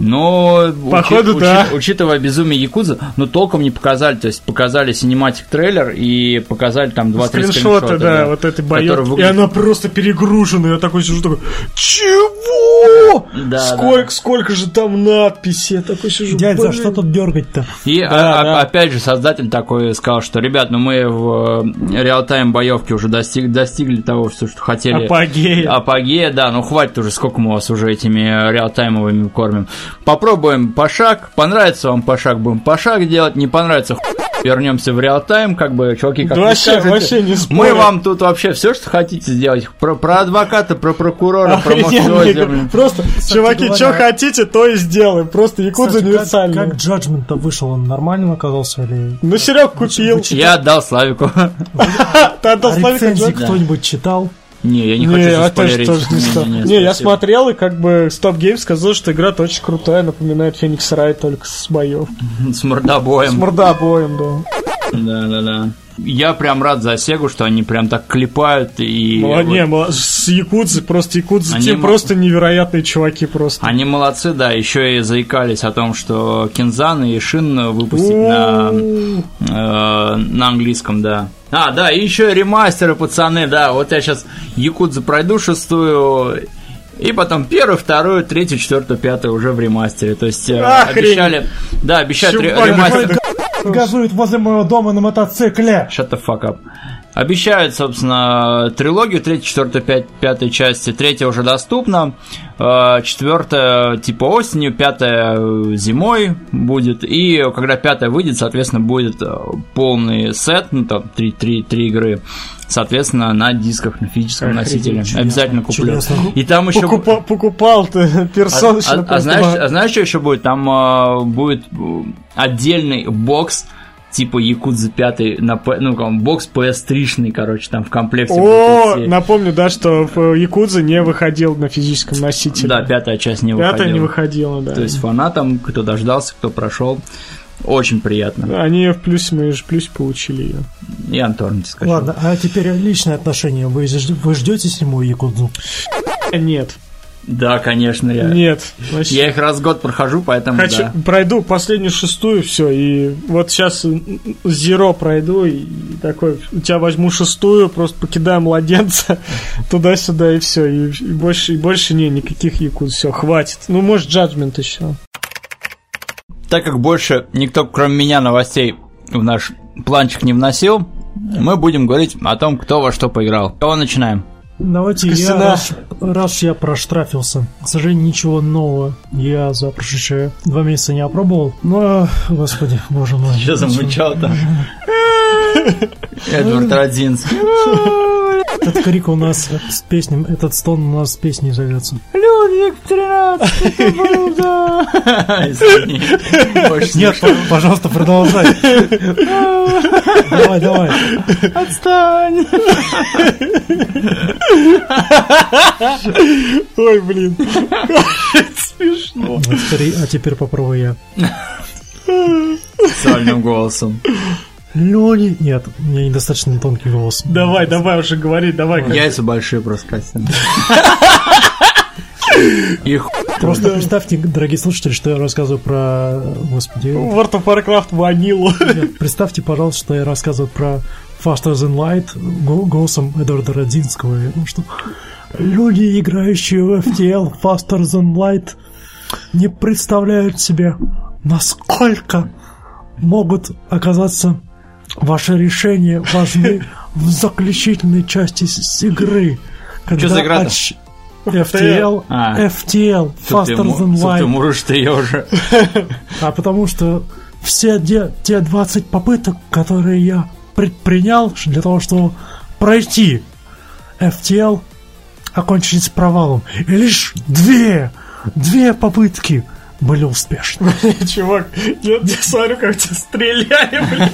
Но, Походу, учи- да. учи- учитывая безумие Якудза, но толком не показали. То есть показали синематик трейлер и показали там 2-3 скриншоты, скриншота. да, вот этой которые боевки. И она просто перегружена, я такой сижу, такой, чего? Да, сколько, да. сколько же там надписей? Я такой сижу, Дядь, за что тут дергать-то? И Да, а- а- да. опять же создатель такой сказал, что ребят, ну мы в э, реал-тайм боевке уже достиг, достигли того, что, что хотели. Апогея. Апогея, да, ну хватит уже, сколько мы вас уже этими э, реалтаймовыми кормим. Попробуем пошаг, понравится вам пошаг, будем пошаг делать, не понравится, вернемся в реал-тайм, как бы, чуваки, как Да вообще- скажете, вообще не Мы спорю. вам тут вообще все, что хотите сделать. Про, про адвоката, про прокурора, про Охрененно, мафиози. Просто, чуваки, говоря- что хотите, то и сделаем. Просто Якудза Кстати, как, как Judgment-то вышел, он нормальным оказался или... Ну, Серег купил. Я отдал Славику. Ты отдал А Джек? кто-нибудь читал? Не, я не Не, хочу я тоже, спойлерить. тоже не стал. Не, не, Не, я смотрел, и как бы Stop Game сказал, что игра очень крутая, напоминает Феникс Рай только с боев. С мордобоем. С мордобоем, да. Да, да, да. Я прям рад за Сегу, что они прям так клепают и... Мало- не, вот с Якудзы, просто Якудзы, Они те просто невероятные чуваки просто. Они молодцы, да, еще и заикались о том, что Кинзан и Шин выпустить на, э, на английском, да. А, да, и еще ремастеры, пацаны, да. Вот я сейчас Якудзу пройду шестую, и потом первую, вторую, третью, четвертую, пятую уже в ремастере. То есть э, Охренеть. обещали, да, обещают ре- Чувак, ремастер. Газует возле моего дома на мотоцикле. Shut the fuck up. Обещают, собственно, трилогию, третья, четвертая, пять, пятая части. Третья уже доступна. э, Четвертая типа осенью, пятая э, зимой будет. И когда пятая выйдет, соответственно, будет э, полный сет, ну там три, три, три игры. Соответственно, на дисках, на физическом Охренеть, носителе. чудесно, Обязательно куплю. чудесно. И там еще... Покупа- покупал ты А, персоночно. а- а просто. знаешь, а знаешь, что еще будет? Там э, будет отдельный бокс типа Якудза 5 на П- ну, там, бокс PS3-шный, короче, там в комплекте О, напомню, да, что в Якудзе не выходил на физическом носителе. Да, пятая часть не Пятая выходила. не выходила, да. То есть фанатам, кто дождался, кто прошел, очень приятно. Они в плюсе, мы же в плюсе получили ее. И Антон скачал. Ладно, а теперь личные отношения. Вы, вы ждете седьмую Якудзу? Нет, Да, конечно, я. нет. вообще. Я их раз в год прохожу, поэтому Хочу, да. пройду последнюю шестую, все, и вот сейчас зеро пройду, и такой, у тебя возьму шестую, просто покидаю младенца туда-сюда, и все, и, и больше, и больше не, никаких якуз, все, хватит. Ну, может, джаджмент еще. Так как больше никто, кроме меня, новостей в наш планчик не вносил, мы будем говорить о том, кто во что поиграл. Кого начинаем? Давайте я, Костяна. раз, раз я проштрафился. К сожалению, ничего нового я за прошедшие два месяца не опробовал. Но, господи, боже мой. Что замучал там? Эдвард Родзинский. Этот крик у нас с песней, этот стон у нас с песней зовется. Людвиг 13, Извини. Больше Нет, пожалуйста, продолжай. Давай, давай. Отстань. Ой, блин. Смешно. А теперь, попробую я. Сальным голосом. Лёли. Нет, у меня недостаточно тонкий голос. Давай, давай уже говори, давай. Яйца большие просто, Костя. Их Просто представьте, дорогие слушатели, что я рассказываю про... Господи, World of Warcraft ванилу. Нет, представьте, пожалуйста, что я рассказываю про Faster Than Light го- голосом Эдварда Родзинского. Думаю, что люди, играющие в FTL Faster Than Light, не представляют себе, насколько могут оказаться ваши решения важны в заключительной части с- игры. Когда за игра-то? отч- FTL, А. FTL, Faster Than Light. ты мурыш ты ее уже. А потому что все де- те 20 попыток, которые я предпринял для того, чтобы пройти FTL, окончились провалом. И лишь две, две попытки были успешны. Чувак, я, смотрю, как тебя стреляли, блин.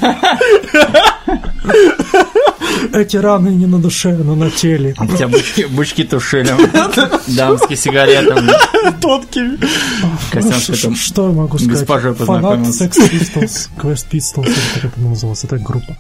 Эти раны не на душе, но на теле. У тебя бычки, бычки тушили. Дамские сигареты. Тонкими. Что там? ш- Что я могу сказать? Фанат. Sex Pistols, Quest Pistols, как это называлось, это группа.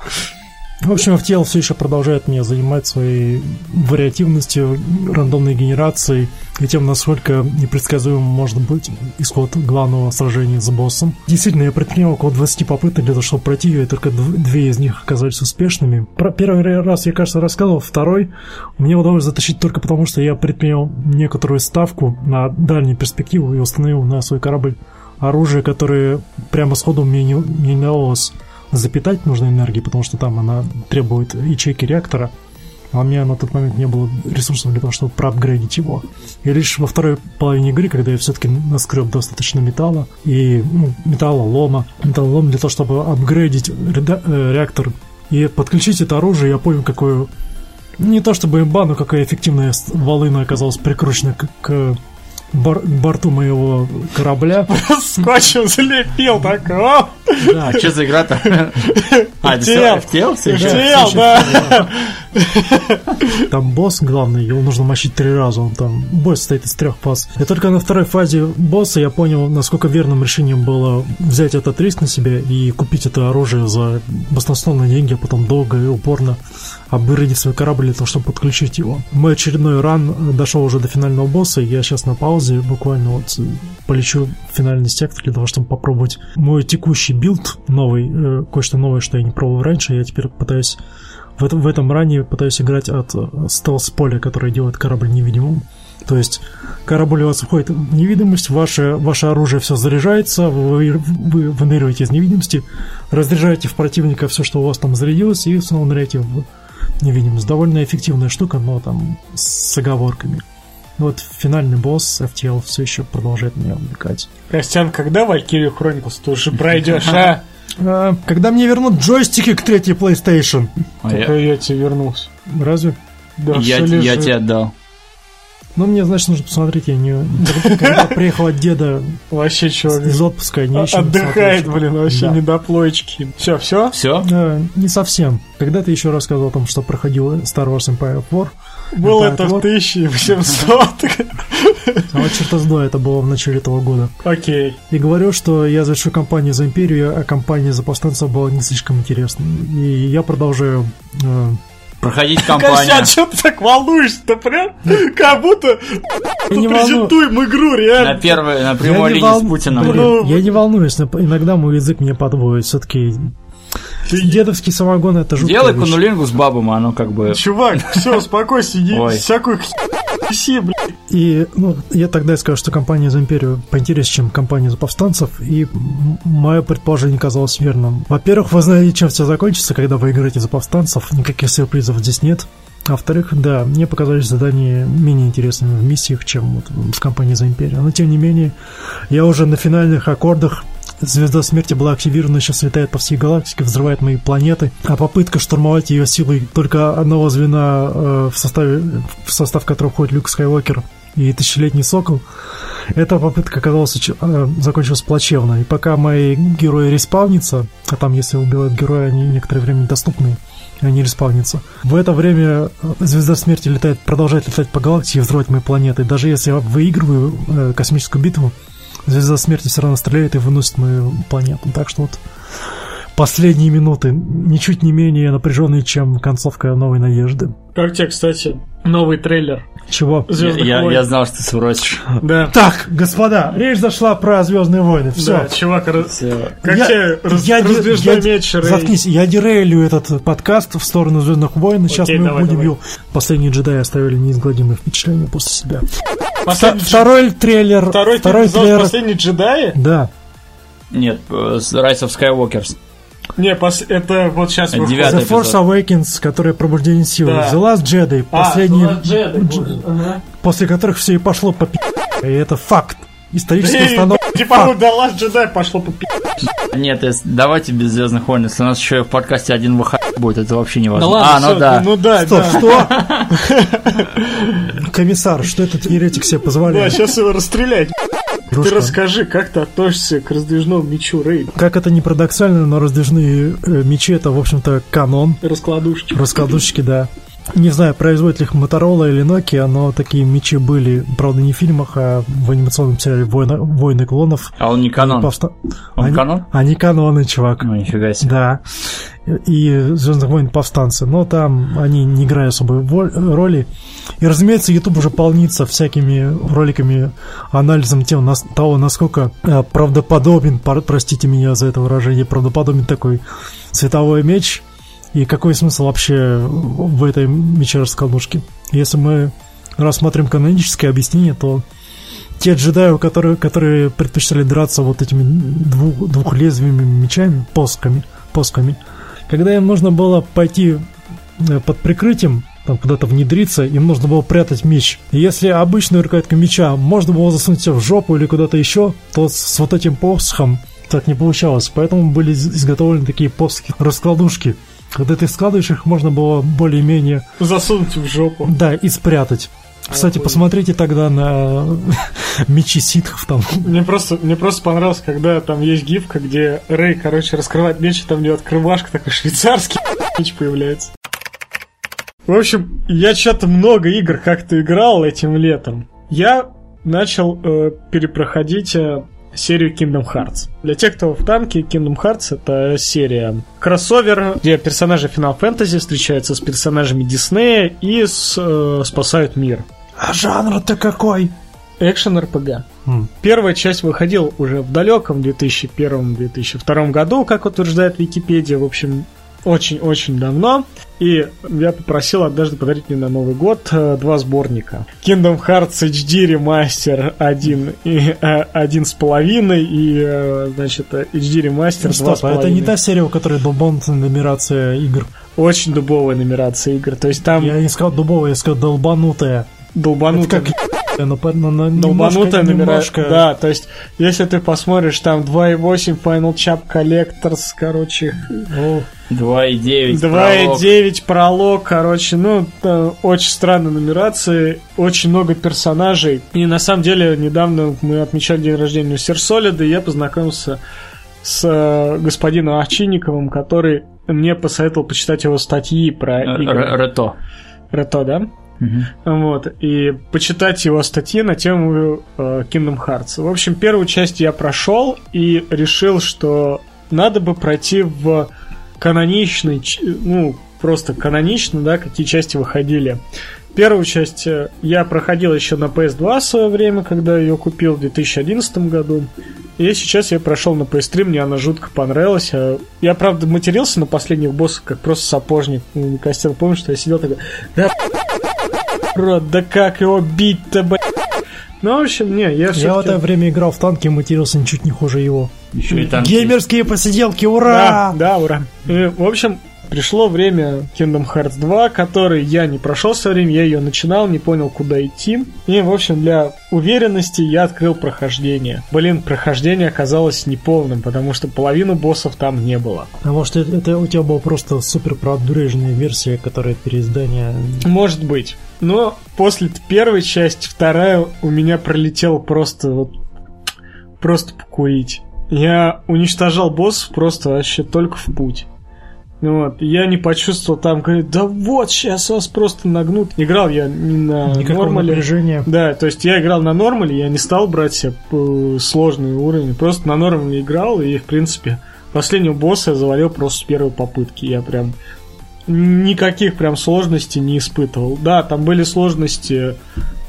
В общем, FTL все еще продолжает меня занимать своей вариативностью, рандомной генерацией и тем, насколько непредсказуем может быть исход главного сражения с боссом. Действительно, я предпринял около 20 попыток для того, чтобы пройти ее, и только дв- две из них оказались успешными. Про первый раз я, кажется, рассказывал, второй мне удалось затащить только потому, что я предпринял некоторую ставку на дальнюю перспективу и установил на свой корабль оружие, которое прямо сходу мне не, не удалось запитать нужной энергии, потому что там она требует ячейки реактора. а у меня на тот момент не было ресурсов для того, чтобы проапгрейдить его. И лишь во второй половине игры, когда я все-таки наскреб достаточно металла и ну, металла, лома, металлолом для того, чтобы апгрейдить э, реактор и подключить это оружие, я понял, какое не то чтобы имба, но какая эффективная волына оказалась прикручена к, к бар- борту моего корабля. Скотчем залепил так. Да, А что за игра-то? А, FTL. FTL? FTL, да. Там босс главный, его нужно мочить три раза, он там, босс состоит из трех фаз. И только на второй фазе босса я понял, насколько верным решением было взять этот риск на себя и купить это оружие за баснословные деньги, а потом долго и упорно апгрейдить свой корабль для того, чтобы подключить его. Мой очередной run дошел уже до финального босса, и я сейчас на паузе буквально вот э, полечу в финальный сектор для того, чтобы попробовать мой текущий build новый, э, кое-что новое, что я не пробовал раньше, я теперь пытаюсь в этом, в этом run е пытаюсь играть от э, стелс-поля, которое делает корабль невидимым. То есть корабль у вас входит в невидимость, ваше, ваше оружие все заряжается, вы, вы выныриваете из невидимости, разряжаете в противника все, что у вас там зарядилось, и снова ныряете в невидимость. Довольно эффективная штука, но там с оговорками. Вот финальный босс FTL все еще продолжает меня увлекать. Костян, когда Valkyrie Chronicles ты уже пройдешь, а? А, когда мне вернут джойстики к третьей PlayStation? А Только я- тебе вернулся. Разве? Да, Я тебе отдал. Ну, мне, значит, нужно посмотреть. Я не... Когда приехал от деда Вообще чувак из отпуска, я не еще отдыхает, блин, вообще Да. не до плоечки. Все, все? Все? Да, не совсем. Когда ты еще рассказывал о том, что проходил Star Wars Empire of War, Был Да, это в вот. 1800. а вот черта с два это было в начале этого года. Окей. И говорю, что я завершу кампанию за Империю, а кампания за повстанцев была не слишком интересной. И я продолжаю... э, Проходить кампанию. Костян, что ты так волнуешься-то, прям? Как будто не волну- презентуем игру, На реально. первой, на прямой линии вол- с Путиным. Блин, Ну, я не волнуюсь, но иногда мой язык меня подводит. Все-таки дедовский самогон это жуткая Делай вещь. кунулингу с бабом, а оно как бы... Чувак, все, успокойся, не Ой. всякую хи блядь. И ну, я тогда скажу, что компания за империю поинтереснее, чем компания за повстанцев, и мое предположение казалось верным. Во-первых, вы знаете, чем все закончится, когда вы играете за повстанцев, никаких сюрпризов здесь нет. А во-вторых, да, мне показались задания менее интересными в миссиях, чем вот в компании за империю. Но тем не менее, я уже на финальных аккордах Звезда смерти была активирована, сейчас летает по всей галактике, взрывает мои планеты. А попытка штурмовать ее силой только одного звена, э, в, составе, в состав которого входит Люк Скайуокер и Тысячелетний Сокол, эта попытка оказалась э, закончилась плачевно. И пока мои герои респавнятся, а там, если убивают героя, они некоторое время недоступны, они респавнятся. В это время э, Звезда Смерти летает, продолжает летать по галактике и взрывать мои планеты. Даже если я выигрываю космическую битву, Звезда Смерти все равно стреляет и выносит мою планету. Так что вот последние минуты ничуть не менее напряженные, чем концовка Новой Надежды. Как тебе, кстати, новый трейлер Чего? Звездных Я, войн? я знал, что ты сбросишь. Да. Так, господа, речь зашла про Звездные войны. Все. Да, чувак, раз- как тебе раз- я, раздвижной я- меч? Заткнись, я дерейлю этот подкаст в сторону Звездных войн. Сейчас Окей, мы давай, будем давай. его. Последние джедаи оставили неизгладимые впечатления после себя. Последний дж- Второй трейлер. Второй, второй трейлер. последний джедаи? Да. Нет, э, Rise of Skywalkers. Не, пос- это вот сейчас выходит. Девятый The Force эпизод. Awakens, которое пробуждение силы. Да. The Last Jedi, А, последний, The Last Jedi, ага. после которых все и пошло по пи***. И это факт. Историческая Эй, установка. Типа, вот The Last Jedi пошло по пи***. Нет, если- давайте без Звездных войн. Если у нас еще в подкасте один выход будет, это вообще не важно. Ну ладно, а, ну да. Ну да, Стоп, да. что? Комиссар, что этот еретик себе Да, позволяет? сейчас его расстрелять. Ты расскажи, как ты относишься к раздвижному мечу Рэй? Как это не парадоксально, но раздвижные э, мечи это, в общем-то, канон. Раскладушечка. Раскладушки, да. Не знаю, производит ли их Motorola или Nokia, но такие мечи были, правда, не в фильмах, а в анимационном сериале «Война- «Войны клонов». А он не канон. Повста- Он они, канон? Они каноны, чувак. Ну, нифига себе. Да. И Звездных войн повстанцы. Но там они не играют особой роли. И, разумеется, YouTube уже полнится всякими роликами, анализом тем, нас- того, насколько э, правдоподобен, простите меня за это выражение, правдоподобен такой световой меч. И какой смысл вообще в этой мече расколнушки? Если мы рассмотрим каноническое объяснение, то те джедаи, которые, которые предпочитали драться вот этими двух, двухлезвиями мечами, посками, посками, когда им нужно было пойти э, под прикрытием там куда-то внедриться, им нужно было прятать меч. И если обычную рукоятку меча можно было засунуть в жопу или куда-то еще, то с, с вот этим посохом так не получалось. Поэтому были изготовлены такие посохи, раскладушки. Когда ты складываешь их, можно было более-менее... Засунуть в жопу. Да, и спрятать. Кстати, посмотрите тогда на мечи ситхов там. Мне просто, мне просто понравилось, когда там есть гифка, где Рэй, короче, раскрывает меч, и там него открывашка такой швейцарский меч появляется. В общем, я что-то много игр как-то играл этим летом. Я начал э, перепроходить э, серию Kingdom Hearts. Для тех, кто в танке, Kingdom Hearts это серия кроссовер, где персонажи Final Fantasy встречаются с персонажами Диснея и с, э, спасают мир. А жанр-то какой? Экшен РПГ. М. Первая часть выходила уже в далеком 2001-2002 году, как утверждает Википедия. В общем, очень-очень давно. И я попросил однажды подарить мне на Новый год э, два сборника. Kingdom Hearts HD Remaster 1 и э, один с половиной и, э, значит, HD Remaster 2 с Стоп, а это не та серия, у которой долбанутая нумерация игр. Очень дубовая нумерация игр. То есть там Я не сказал дубовая, я сказал долбанутая. долбанутая... Это как но, но, но немножко, немножко- Да, то есть, если ты посмотришь, там 2.8 Final Chap Collectors, короче, О, 2,9 пролог. 2.9 пролог, короче, ну, э, очень странные нумерации, очень много персонажей. И на самом деле, недавно мы отмечали день рождения у Серсолида, и я познакомился с э, господином Овчинниковым, который мне посоветовал почитать его статьи про Э, игры. Р- Рето. Рето, да? Мгм. Вот, и почитать его статьи на тему э, Kingdom Hearts. В общем, первую часть я прошел и решил, что надо бы пройти в каноничный, ну, просто канонично, да, какие части выходили. Первую часть э, я проходил еще на PS2 в свое время, когда ее купил в 2011 году. И сейчас я прошел на PS3, мне она жутко понравилась. А Я, правда, матерился на последних боссах, как просто сапожник. Костян, помнишь, что я сидел такой, да рот, да как его бить-то, б***ь?» Ну, в общем, не, я Я в это время играл в танки и матерился ничуть не хуже его. Еще и там Геймерские посиделки, Да, ура! да, ура. И, в общем, пришло время Kingdom Hearts 2, который я не прошел в свое время, я ее начинал, не понял, куда идти. И, в общем, для уверенности я открыл прохождение. Блин, прохождение оказалось неполным, потому что половину боссов там не было. А может это, это у тебя была просто супер проапгрейженная версия, которая переиздание... Может быть. Но после первой части, вторая у меня пролетела просто вот... Просто покурить. Я уничтожал боссов просто вообще только в путь. Ну Вот, я не почувствовал там, говорит, да вот, сейчас вас просто нагнут. Играл я не на Никакого нормале. напряжения. Да, то есть я играл на нормале, я не стал брать себе э, сложный уровень, просто на нормале играл, и, в принципе, последнего босса я завалил просто с первой попытки. Я прям никаких прям сложностей не испытывал. Да, там были сложности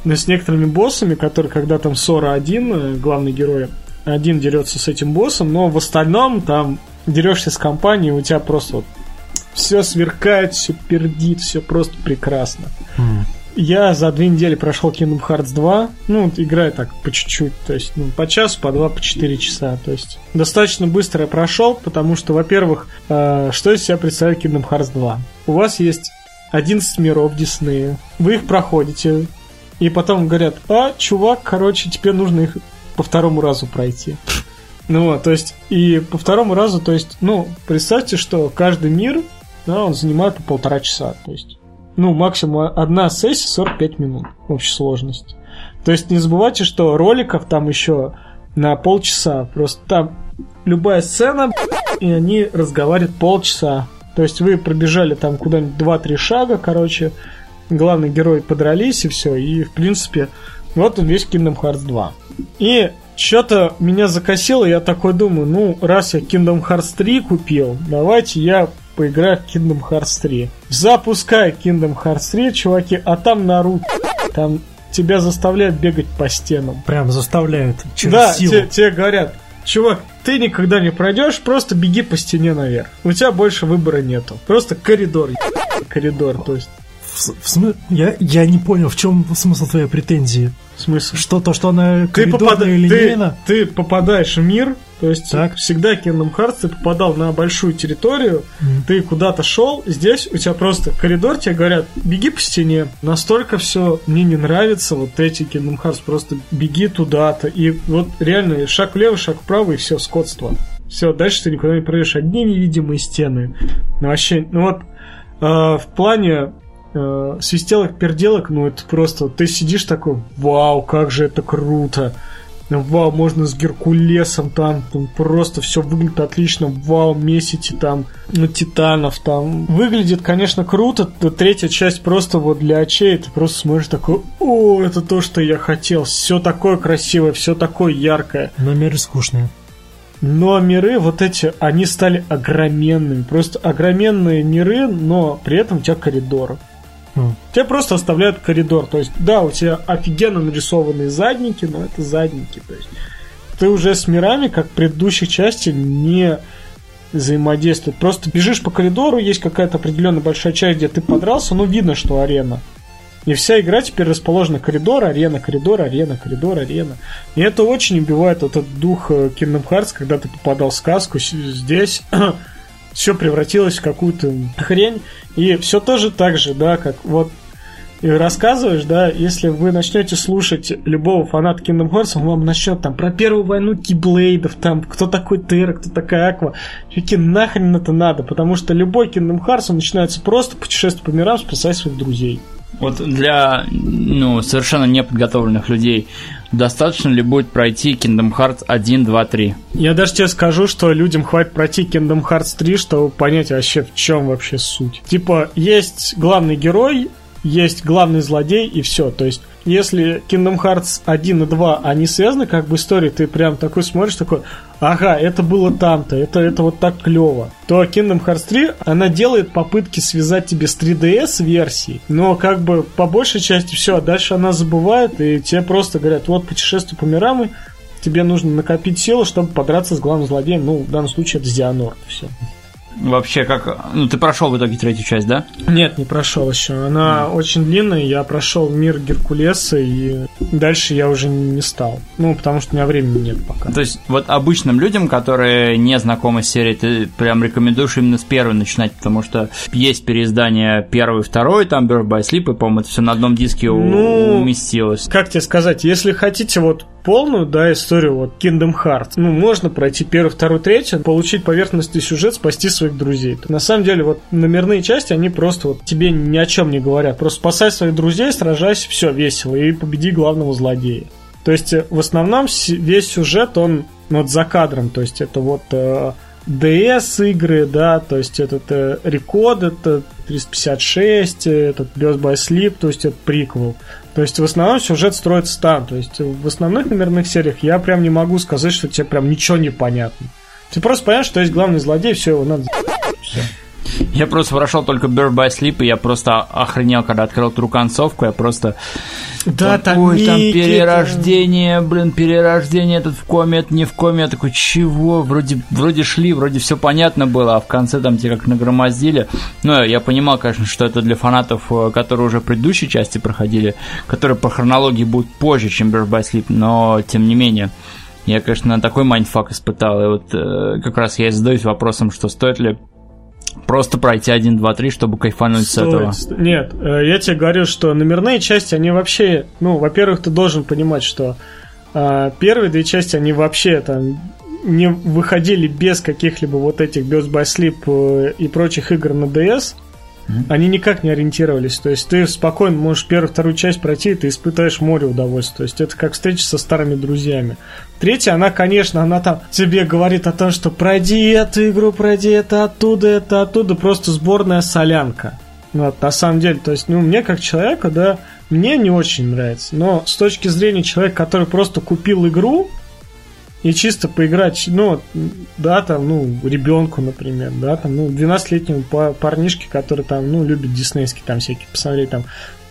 э, с некоторыми боссами, которые, когда там Сора один, э, главный герой, один дерется с этим боссом, но в остальном там дерешься с компанией, у тебя просто вот все сверкает, все пердит, все просто прекрасно. М. Я за две недели прошел Kingdom Hearts 2. Ну, играю так по чуть-чуть. То есть, ну, по часу, по два, по четыре часа. То есть, достаточно быстро я прошел, потому что, во-первых, э, что из себя представляет Kingdom Hearts 2? У вас есть 11 миров Диснея. Вы их проходите. И потом говорят, а, чувак, короче, тебе нужно их по второму разу пройти. Ну вот, то есть, и по второму разу, то есть, ну, представьте, что каждый мир, да, он занимает по полтора часа, то есть, ну, максимум одна сессия 45 минут в общей сложности. То есть не забывайте, что роликов там еще на полчаса. Просто там любая сцена, и они разговаривают полчаса. То есть вы пробежали там куда-нибудь 2-3 шага, короче, главный герой подрались и все. И, в принципе, вот он весь Kingdom Hearts 2. И что-то меня закосило, я такой думаю, ну, раз я Kingdom Hearts 3 купил, давайте я поиграю в Kingdom Hearts 3. Запускай Kingdom Hearts 3, чуваки, а там Наруто, там тебя заставляют бегать по стенам. Прям заставляют через да, силу. те- тебе говорят, чувак, ты никогда не пройдешь, просто беги по стене наверх. У тебя больше выбора нету. Просто коридор, коридор, то есть, В, в смы- я, я не понял, в чем смысл твоей претензии? в смысле? Что то, что она Ты, коридорная попада- и ты, линейна? ты попадаешь в мир, То есть Так. всегда Kingdom Hearts ты попадал на большую территорию, Мгм. ты куда-то шел, здесь у тебя просто коридор, тебе говорят, беги по стене. Настолько все мне не нравится, вот эти Kingdom Hearts, просто беги туда-то. И вот реально шаг влево, шаг вправо, и все, скотство. Все, дальше ты никуда не пройдешь. Одни невидимые стены. Ну, вообще, ну вот, э, в плане э, свистелок-перделок, ну, это просто, ты сидишь такой, вау, как же это круто. Вау, можно с Геркулесом там, там просто все выглядит отлично. Вау, месите там, ну, титанов там. Выглядит, конечно, круто. Третья часть просто вот для очей. Ты просто смотришь такой, о, это то, что я хотел. Все такое красивое, все такое яркое. Но миры скучные. Но миры вот эти, они стали огроменными. Просто огроменные миры, но при этом у тебя коридор. Тебя просто оставляют коридор. То есть, да, у тебя офигенно нарисованные задники, но это задники. То есть, ты уже с мирами, как в предыдущих части, не взаимодействует. Просто бежишь по коридору, есть какая-то определенная большая часть, где ты подрался, ну, видно, что арена. И вся игра теперь расположена коридор, арена, коридор, арена, коридор, арена. И это очень убивает вот этот дух э, Kingdom Hearts, когда ты попадал в сказку. Здесь все превратилось в какую-то хрень. И все тоже так же, да, как вот и рассказываешь, да, если вы начнете слушать любого фаната Kingdom Hearts, он вам начнет там про первую войну Киблейдов, там, кто такой Терра, кто такая Аква. Чуваки, нахрен это надо, потому что любой Kingdom Hearts, он начинается просто путешествовать по мирам, спасать своих друзей. Вот для ну, совершенно неподготовленных людей достаточно ли будет пройти Kingdom Hearts 1, 2, 3? Я даже тебе скажу, что людям хватит пройти Kingdom Hearts 3, чтобы понять вообще, в чем вообще суть. Типа, есть главный герой, есть главный злодей, и все. То есть, если Kingdom Hearts 1 и 2, они связаны как бы истории, ты прям такой смотришь, такой, ага, это было там-то, это, это вот так клево. То Kingdom Hearts 3, она делает попытки связать тебе с 3DS версией, но как бы по большей части все, а дальше она забывает, и тебе просто говорят, вот путешествие по мирам, и тебе нужно накопить силы, чтобы подраться с главным злодеем, ну, в данном случае это Зианор, все. Вообще, как... Ну, ты прошел в итоге третью часть, да? Нет, не прошел еще. Она очень длинная. Я прошел мир Геркулеса, и дальше я уже не стал. Ну, потому что у меня времени нет пока. То есть, вот обычным людям, которые не знакомы с серией, ты прям рекомендуешь именно с первой начинать, потому что есть переиздание первый, второй, там Birth by Sleep, и, по-моему, это все на одном диске Ну, уместилось. Как тебе сказать, если хотите вот полную, да, историю вот Kingdom Hearts, ну, можно пройти первый, второй, третий, получить поверхностный сюжет, спасти своих друзей. На самом деле, вот номерные части, они просто вот тебе ни о чем не говорят. Просто спасай своих друзей, сражайся, все весело, и победи главного злодея. То есть, э, в основном весь сюжет, он ну, вот за кадром, то есть, это вот э, DS игры, да, то есть этот э, Рекод, это 356, э, этот Birth by Sleep, то есть это приквел. То есть в основном сюжет строится там. То есть в основных номерных сериях я прям не могу сказать, что тебе прям ничего не понятно. Ты просто понимаешь, что есть главный злодей, все, его надо... Все. Я просто прошел только Birth by Sleep, и я просто охренел, когда открыл ту концовку, я просто... Да, там, Ой, там перерождение, блин, перерождение, этот в коме, это не в коме, я такой, чего? Вроде, вроде шли, вроде все понятно было, а в конце там тебе как нагромоздили. Ну, я понимал, конечно, что это для фанатов, э, которые уже предыдущие части проходили, которые по хронологии будут позже, чем Birth by Sleep, но тем не менее. Я, конечно, такой mindfuck испытал, и вот э, как раз я и задаюсь вопросом, что стоит ли просто пройти 1, 2, 3, чтобы кайфануть с этого. Стоит, сто- Нет, э, я тебе говорю, что номерные части, они вообще, ну, во-первых, ты должен понимать, что э, первые две части, они вообще там не выходили без каких-либо вот этих Birth by Sleep э, и прочих игр на DS. Они никак не ориентировались. То есть ты спокойно можешь первую, вторую часть пройти, и ты испытаешь море удовольствия. То есть это как встреча со старыми друзьями. Третья, она, конечно, она там тебе говорит о том, что пройди эту игру, пройди это оттуда, это оттуда. Просто сборная солянка. Вот, на самом деле, то есть, ну, мне как человеку, да, мне не очень нравится. Но с точки зрения человека, который просто купил игру и чисто поиграть, ну, да, там, ну, ребенку, например, да, там, ну, 12-летнему па- парнишке, который там, ну, любит диснейские там всякие, посмотреть там,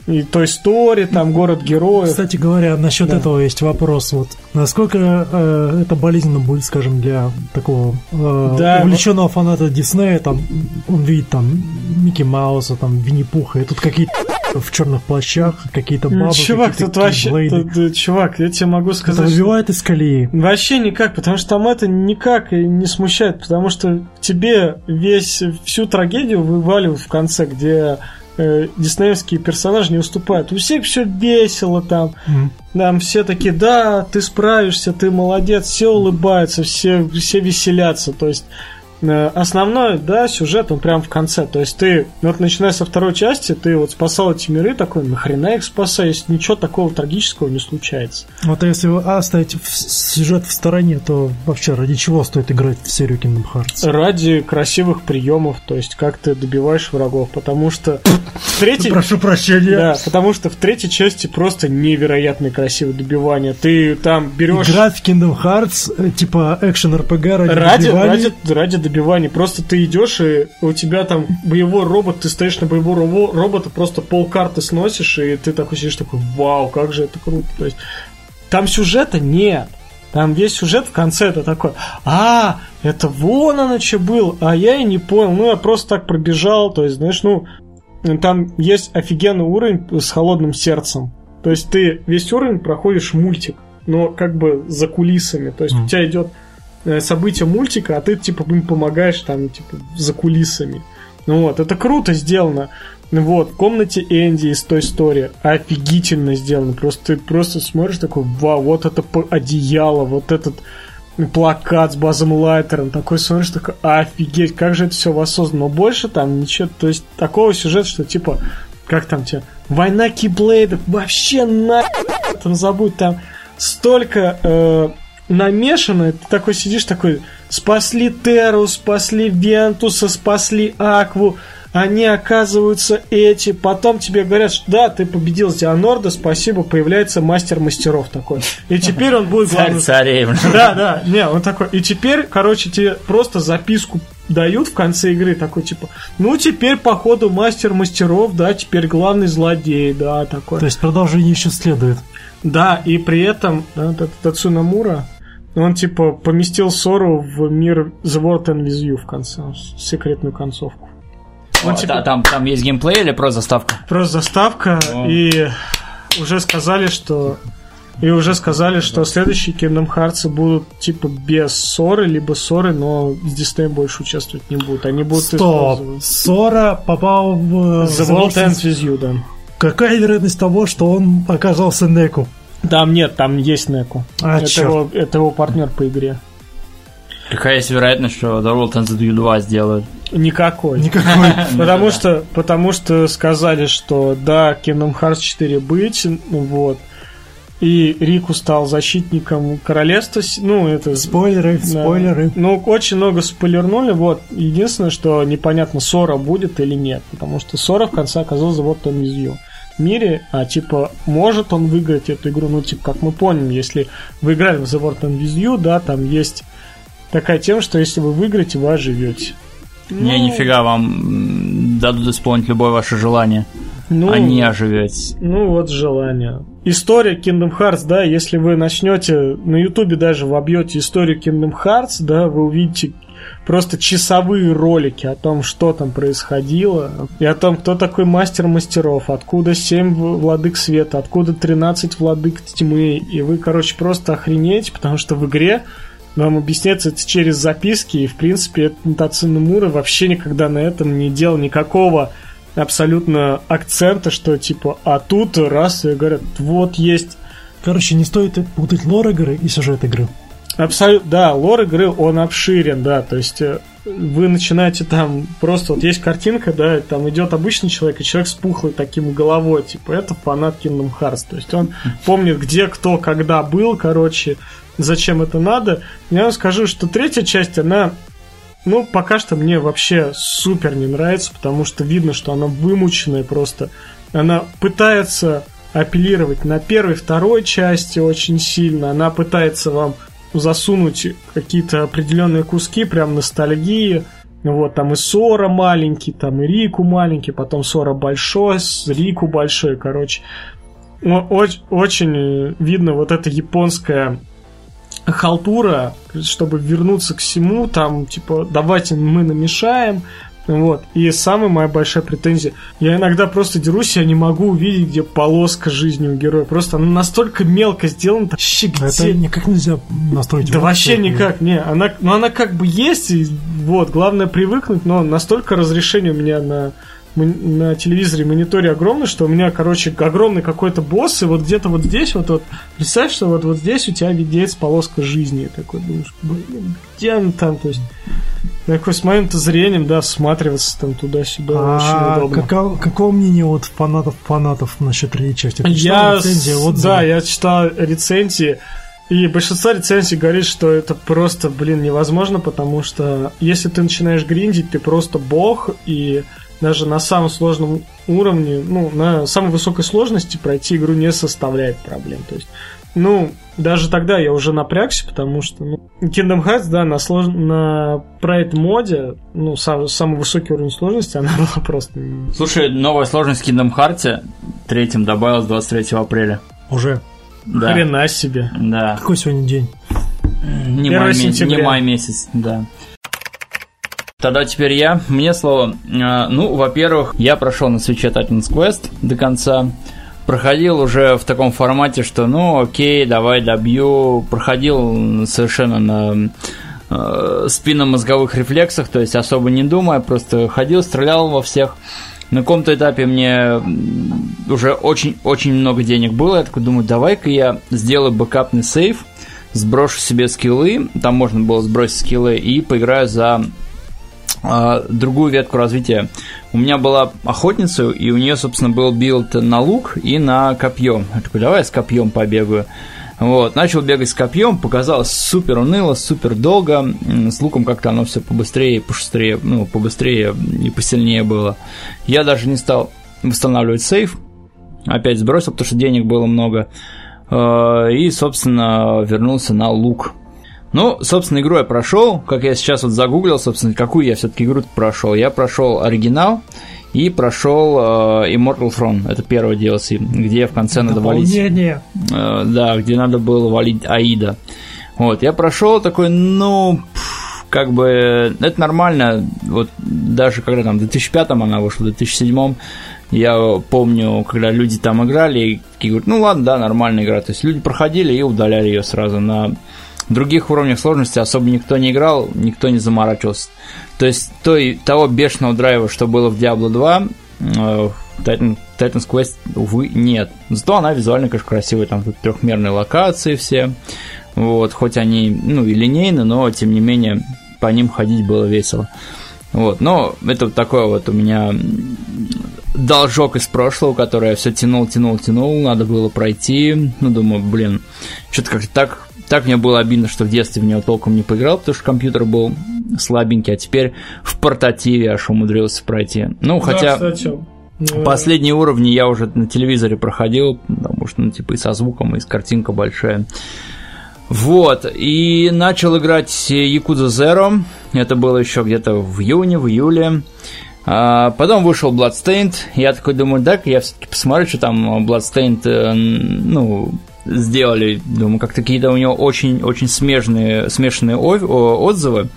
и Той Story, там, Город Героев. Кстати говоря, насчет Да. этого есть вопрос. Вот насколько э, это болезненно будет, скажем, для такого э, Да, увлеченного фаната Диснея, там он видит там Микки Мауса, там Винни Пуха, и тут какие-то в черных плащах, какие-то бабы, чувак, какие-то тут вообще, тут, чувак, я тебе могу Это сказать, что- выбивает из колеи. Вообще никак, потому что там это никак и не смущает, потому что тебе весь всю трагедию вываливают в конце, где э, диснеевские персонажи не уступают. У всех все весело там, М. там все такие, да, ты справишься, ты молодец, все улыбаются, все, все веселятся, то есть основной, да, сюжет, он прям в конце. То есть ты, ну, вот начиная со второй части, ты вот спасал эти миры, такой, нахрена их спасай, если ничего такого трагического не случается. Вот если вы оставить сюжет в стороне, то вообще ради чего стоит играть в серию Kingdom Hearts? ради красивых приемов, то есть как ты добиваешь врагов, потому что в третьей... Прошу прощения. Да, потому что в третьей части просто невероятно красивое добивание. Ты там берешь Играть в Kingdom Hearts, э, типа экшен RPG ради, ради, добивания. ради, ради добивания. Просто ты идешь, и у тебя там боевой робот, ты стоишь на боевого робо- робота, просто полкарты сносишь, и ты такой сидишь такой, вау, как же это круто. То есть там сюжета нет. Там весь сюжет в конце это такой, а, это вон оно что было, а я и не понял, ну я просто так пробежал, то есть, знаешь, ну, там есть офигенный уровень с холодным сердцем. То есть ты весь уровень проходишь мультик, но как бы за кулисами. То есть у Мгм. тебя идет э, событие мультика, а ты типа им помогаешь там типа за кулисами. Ну вот, это круто сделано. Вот, в комнате Энди из той истории офигительно сделано. Просто ты просто смотришь такой, вау, вот это одеяло, вот этот плакат с базом Лайтером, такой смотришь, такой, офигеть, как же это все воссоздано. Но больше там ничего, то есть такого сюжета, что типа, как там тебе, война Киблейдов, вообще на там забудь, там столько э, намешано, ты такой сидишь такой, спасли Теру, спасли Вентуса, спасли Акву, они оказываются эти, потом тебе говорят, что да, ты победил Дианорда, спасибо, появляется мастер мастеров такой. И теперь он будет Царь главным царей. да, да, не, он такой. И теперь, короче, тебе просто записку дают в конце игры, такой типа, ну теперь походу мастер мастеров, да, теперь главный злодей, да, такой. То есть продолжение еще следует. Да, и при этом да, Тацуна Мура, он типа поместил Сору в мир The World and With You в конце, секретную концовку. Он, О, типа, та- Там там есть геймплей или просто заставка? Просто заставка, О. и уже сказали, что и уже сказали, что следующие Kingdom Hearts будут типа без ссоры, либо ссоры, но с Дисней больше участвовать не будут. Они будут Стоп. использовать Сора попал в... The World Ends With You, да. Какая вероятность того, что он оказался Неку? Там нет, там есть Неку. А, это, его, это его партнер по игре. Какая есть вероятность, что The World Ends With You 2 сделают? Никакой. Никакой. Потому что, потому что сказали, что да, Kingdom Hearts 4 быть, ну вот. И Рику стал защитником королевства, ну, это... Спойлеры, Да. спойлеры. Ну, очень много спойлернули, вот. Единственное, что непонятно, Сора будет или нет, потому что Сора в конце оказался вот он из ее мире, а типа, может он выиграть эту игру, ну, типа, как мы помним, если вы играли в The World and With You, да, там есть такая тема, что если вы выиграете, вы оживете. Не, нифига, вам дадут исполнить любое ваше желание, ну, а не оживетесь. Ну, вот желание. История Kingdom Hearts, да, если вы начнете на Ютубе даже вобьете историю Kingdom Hearts, да, вы увидите просто часовые ролики о том, что там происходило, и о том, кто такой мастер мастеров, откуда 7 владык света, откуда 13 владык тьмы, и вы, короче, просто охренеете, потому что в игре вам объясняется это через записки, и, в принципе, это Тацуна Мура вообще никогда на этом не делал никакого абсолютно акцента, что типа, а тут раз и говорят, вот есть Короче, не стоит путать лор игры и сюжет игры. Абсолютно, да, лор игры, он обширен, да, то есть э, вы начинаете там, просто вот есть картинка, да, там идет обычный человек, и человек с пухлой таким головой, типа, это фанат Kingdom Hearts, то есть он помнит, где, кто, когда был, короче, зачем это надо. Я вам скажу, что третья часть, она ну, пока что мне вообще супер не нравится, потому что видно, что она вымученная просто. Она пытается апеллировать на первой, второй части очень сильно. Она пытается вам засунуть какие-то определенные куски, прям ностальгии. Вот, там и Сора маленький, там и Рику маленький, потом Сора большой, с Рику большой, короче. Очень э, видно вот эта японская халтура, чтобы вернуться к всему, там, типа, давайте мы намешаем, Вот. И самая моя большая претензия. Я иногда просто дерусь, я не могу увидеть, где полоска жизни у героя. Просто она настолько мелко сделана, вообще где... Это никак нельзя настроить. Да вообще никак, не. Она, ну, она как бы есть, и вот, главное привыкнуть, но настолько разрешение у меня на на телевизоре мониторе огромный, что у меня, короче, огромный какой-то босс, и вот где-то вот здесь, вот, вот представь, что вот, вот здесь у тебя видеется полоска жизни. И такой думаешь, блин, где она там? То есть, такой с моим-то зрением, да, всматриваться там туда-сюда А очень удобно. каково, каково мнение вот фанатов фанатов насчет третьей части? Ты Я, рецензии, отзывы? да, я читал рецензии, и большинство рецензий говорит, что это просто, блин, невозможно, потому что если ты начинаешь гриндить, ты просто бог, и даже на самом сложном уровне, ну, на самой высокой сложности пройти игру не составляет проблем. То есть, ну, даже тогда я уже напрягся, потому что ну, Kingdom Hearts, да, на, слож... на Pride моде, ну, сам- самый высокий уровень сложности, она была просто... Слушай, новая сложность в Kingdom Hearts третьем добавилась 23 апреля. Уже. Да. Хрена себе. Да. Какой сегодня день? Не 1 май, ме- сентября. не май месяц, да. Тогда теперь я. Мне слово. А, Ну, во-первых, я прошел на свече Titan's Quest до конца. Проходил уже в таком формате, что ну окей, давай добью. Проходил совершенно на э, спинномозговых рефлексах, то есть особо не думая, просто ходил, стрелял во всех. На каком-то этапе мне уже очень-очень много денег было. Я такой думаю, давай-ка я сделаю бэкапный сейф, сброшу себе скиллы, там можно было сбросить скиллы, и поиграю за другую ветку развития. У меня была охотница, и у нее, собственно, был билд на лук и на копье. Я такой, давай я с копьем побегаю. Вот, начал бегать с копьем, показалось супер уныло, супер долго. С луком как-то оно все побыстрее, пошустрее, ну, побыстрее и посильнее было. Я даже не стал восстанавливать сейв. Опять сбросил, потому что денег было много. Э, И, собственно, вернулся на лук. Ну, собственно, игру я прошел. Как я сейчас вот загуглил, собственно, какую я все-таки игру прошел. Я прошел оригинал и прошел э, Immortal Throne. Это первый DLC, где в конце надо валить. Э, да, где надо было валить Аида. Вот, я прошел такой, ну, как бы, это нормально, вот даже когда там в 2005 она вышла, в 2007 я помню, когда люди там играли, и такие говорят, ну ладно, да, нормальная игра, то есть люди проходили и удаляли ее сразу на других уровнях сложности особо никто не играл, никто не заморачивался. То есть той, того бешеного драйва, что было в Diablo 2, э, в Titan, Titan's Quest, увы, нет. Зато она визуально, конечно, красивая, там тут трехмерные локации все. Вот, хоть они, ну, и линейны, но тем не менее по ним ходить было весело. Вот, но это вот такое вот у меня должок из прошлого, который я все тянул, тянул, тянул, надо было пройти. Ну, думаю, блин, что-то как-то так, так мне было обидно, что в детстве в него толком не поиграл, потому что компьютер был слабенький, а теперь в портативе аж умудрился пройти. Ну, хотя... Да, кстати, Последние уровни я уже на телевизоре проходил, потому что, ну, типа, и со звуком, и с картинка большая. Вот, и начал играть Yakuza Zero. Это было еще где-то в июне, в июле. А, потом вышел Bloodstained. Я такой думаю, так, я все-таки посмотрю, что там Bloodstained, э, ну, сделали. Думаю, как-то какие-то у него очень-очень смежные, смешанные отзывы.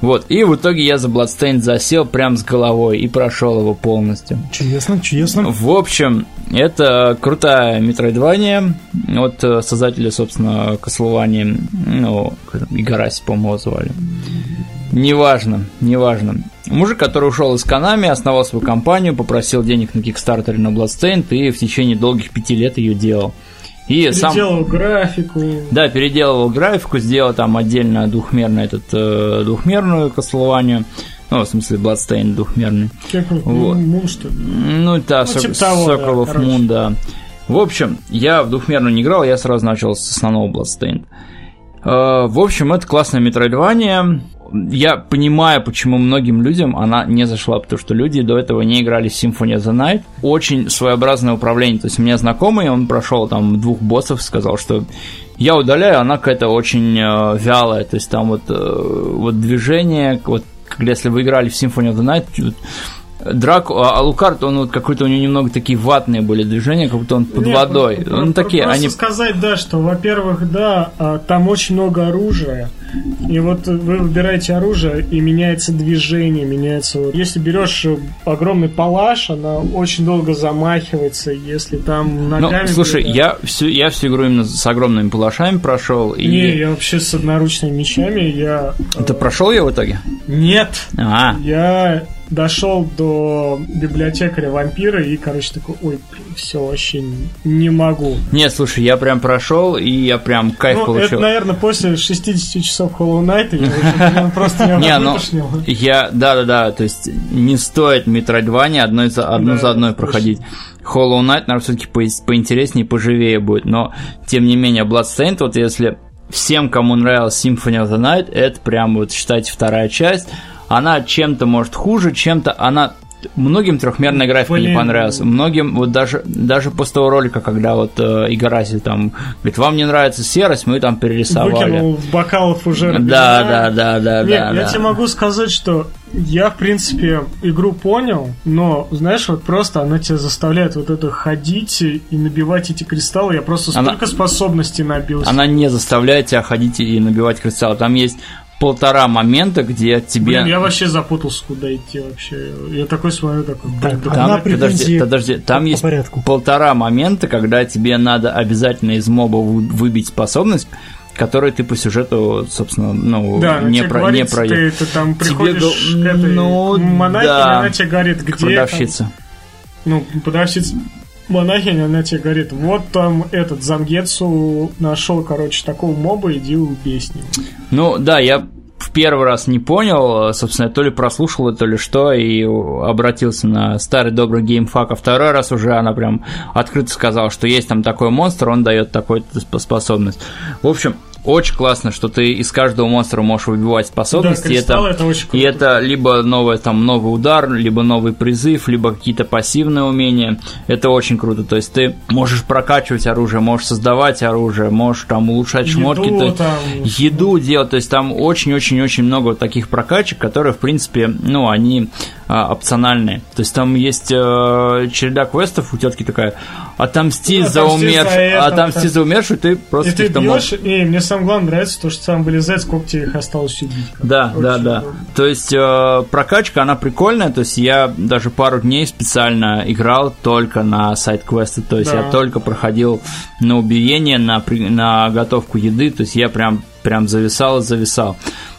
Вот, и в итоге я за Bloodstained засел прям с головой и прошел его полностью. Чудесно, чудесно. В общем, это крутая метроидвания от э, создателя, собственно, Castlevania, ну, Игараси, по-моему, звали. Неважно, неважно. Мужик, который ушел из Канами, основал свою компанию, попросил денег на Кикстартере на Bloodstained и в течение долгих пяти лет ее делал. И сам... Переделал графику. Да, переделывал графику, сделал там отдельно двухмерную, этот, э, двухмерную Castlevania. Ну, в смысле, Bloodstained двухмерный. Как он? Вот. Мун, что ли? Ну, да, Ну, Сок- типа того, да, of короче. Moon, да. В общем, я в двухмерную не играл, я сразу начал с основного Bloodstained. Э, В общем, это классная метроидвания. Я понимаю, почему многим людям она не зашла, потому что люди до этого не играли в Symphony of the Night. Очень своеобразное управление. То есть у меня знакомый, он прошел там двух боссов, сказал, что я удаляю, она какая-то очень э, вялая. То есть там вот, э, вот движение, вот если вы играли в Symphony of the Night, Драку, а Алукард, он вот какой-то у него немного такие ватные были движения, как будто он под Нет, водой. ну, про- такие, просто они... сказать, да, что, во-первых, да, а, там очень много оружия. И вот вы выбираете оружие, и меняется движение, меняется... Если берешь э, огромный палаш, она очень долго замахивается, если там Ну, ногами... слушай, да. я всю, я всю игру именно с огромными палашами прошел. И... Не, я вообще с одноручными мечами, я... Ты прошел ее в итоге? Нет! А, Я дошел до библиотекаря вампира и, короче, такой, ой, все, вообще не могу. нет, слушай, я прям прошел, и я прям кайф Ну, получил. это, наверное, после 60 часов Hollow Knight я уже просто меня Не, ну, я, да-да-да, то есть не стоит Metroidvania одной за, одну за одной проходить. Hollow Knight, наверное, все-таки поинтереснее, поживее будет, но, тем не менее, Bloodstained, вот если всем, кому нравилась Symphony of the Night, это прям вот, считайте, вторая часть, она чем-то, может, хуже, чем-то, она Многим трехмерная графика не Блин. понравилась. Многим, вот даже, даже после того ролика, когда вот э, Игараси там говорит, вам не нравится серость, мы там перерисовали. Выкинул в бокалов уже. Да, да, да, да, Нет, да. я да. тебе могу сказать, что я, в принципе, игру понял, но, знаешь, вот просто она тебя заставляет вот это ходить и набивать эти кристаллы. Я просто Она- столько способностей набился. Она не заставляет тебя ходить и набивать кристалл. Там есть полтора момента, где тебе... Блин, я вообще запутался, куда идти вообще. Я такой смотрю, такой, Так, да Там, Одна подожди, подожди, там по есть порядку. полтора момента, когда тебе надо обязательно из моба вы- выбить способность, которую ты по сюжету, собственно, ну, Да, не, тебе про, говорит, не про... ты, ты там приходишь го- к этой ну, монахине, да. она тебе говорит, где Продавщица. там- ну, продавщица монахиня, она тебе говорит, вот там этот Замгетсу нашел, короче, такого моба, иди убей с ним. Ну, да, я в первый раз не понял, собственно, то ли прослушал, это, то ли что, и обратился на старый добрый геймфак, а второй раз уже она прям открыто сказала, что есть там такой монстр, он дает такую-то сп- способность. В общем, очень классно, что ты из каждого монстра можешь выбивать способности. да, и кристаллы это, это очень и круто. это либо новый, там, новый удар, либо новый призыв, либо какие-то пассивные умения. Это очень круто. То есть ты можешь прокачивать оружие, можешь создавать оружие, можешь там улучшать Еду шмотки. то там, еду делать, то есть там очень-очень-очень много таких прокачек, которые, в принципе, ну, они а, опциональные. То есть там есть э, череда квестов, у тетки такая, отомсти за Отомсти за умершую, отомсти да. за умершую, ты просто И ты бьешь, и мне самое главное нравится то, что сам вылезает, сколько тебе их осталось убить. Да, Очень да, да. То есть э, прокачка, она прикольная. То есть я даже пару дней специально играл только на сайт-квесты. То есть Да. я только проходил на убиение, на, на готовку еды. То есть я прям, прям зависал и зависал.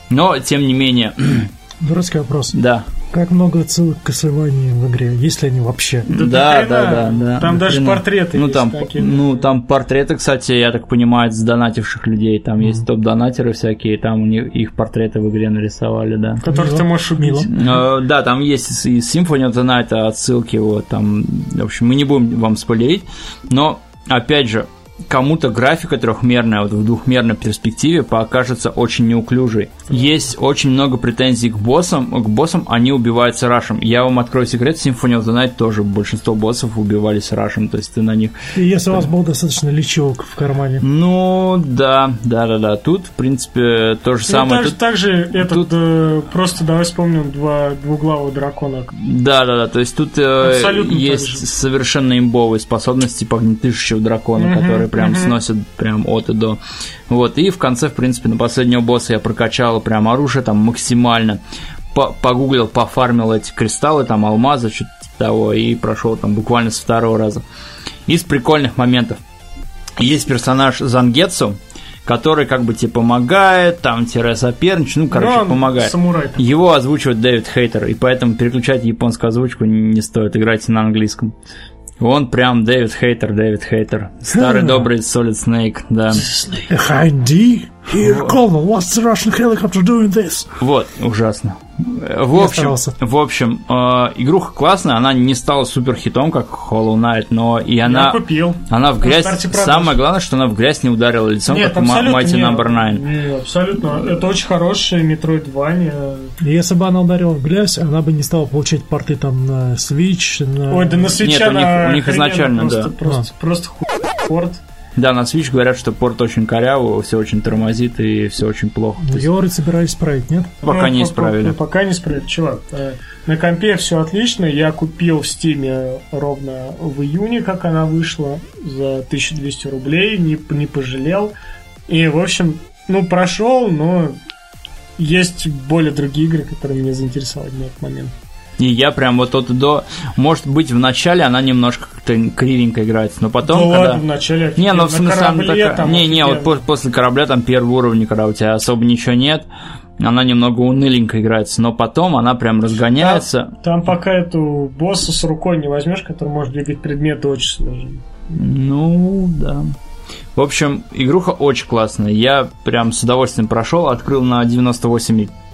Но, тем не менее, Дурацкий вопрос. да. Как много отсылок к Castlevania в игре? Есть ли они вообще? Да, Да, да, да, да. Там даже хрена. портреты ну, есть там, такие. Ну, там портреты, кстати, я так понимаю, с донативших людей. Там есть топ-донатеры всякие, там у них их портреты в игре нарисовали, да. которых ты можешь убить. Э, Да, там есть и Symphony of the Night отсылки, вот там, в общем, мы не будем вам спойлерить, но, опять же, кому-то графика трехмерная, вот в двухмерной перспективе покажется очень неуклюжей. Есть очень много претензий к боссам, к боссам они убиваются рашем. Я вам открою секрет, Symphony of the Night тоже большинство боссов убивались рашем, то есть ты на них И если у вас было достаточно лечевок в кармане. ну, да, да, да, да. Тут, в принципе, то же Ну, самое. так, Тут- также этот, тут- э, просто давай вспомним два двуглавого дракона. Да, да, да. То есть тут э, Абсолютно есть совершенно имбовые способности типа огнетышащего дракона, которые прям мгм. сносят прям от и до. Вот. И в конце, в принципе, на последнего босса я прокачал прям оружие там максимально. По- Погуглил, пофармил эти кристаллы, там алмазы, что-то типа того, и прошел там буквально с второго раза. Из прикольных моментов. Есть персонаж Зангетсу, который как бы тебе помогает, там тире соперничает, ну, короче, Ну, он помогает. Самурай. Его озвучивает Дэвид Хейтер, и поэтому переключать японскую озвучку не стоит, играйте на английском. Он прям Дэвид Хейтер, Дэвид Хейтер. Старый добрый Solid Snake, да. Хайди, here, Colonel, what's the Russian helicopter doing this? Вот, ужасно. В общем, в общем э, игруха классная, она не стала супер хитом, как Hollow Knight, но и она, Я купил. она в грязь, самое главное, что она в грязь не ударила лицом, Нет, как Mighty не, Number 9. не, абсолютно. Это очень хорошая Metroidvania. Если бы она ударила в грязь, она бы не стала получать порты там на Switch, на... Ой, да на свеча Нет, у них- у них изначально, просто, да. Просто, просто хуй порт. Да, на Switch говорят, что порт очень корявый, все очень тормозит и все очень плохо. Ну, Йоры собирались исправить, нет? Пока Ну, не исправили. по- Пока не исправили. Чувак, э, на компе все отлично. Я купил в Стиме ровно в июне, как она вышла, за 1200 рублей. Не, не пожалел. И, в общем, ну, прошел, но есть более другие игры, которые меня заинтересовали на этот момент. И я прям вот от и до... Может быть, в начале она немножко как-то кривенько играется, но потом, ну когда... ладно, вначале Не, ну в смысле, корабле такая- там Не, не, вот после корабля там первый уровень, когда у тебя особо ничего нет, она немного уныленько играется, но потом она прям разгоняется. Там пока эту босса с рукой не возьмешь, который может двигать предметы, очень сложно. Ну, да. В общем, игруха очень классная. Я прям с удовольствием прошел, открыл на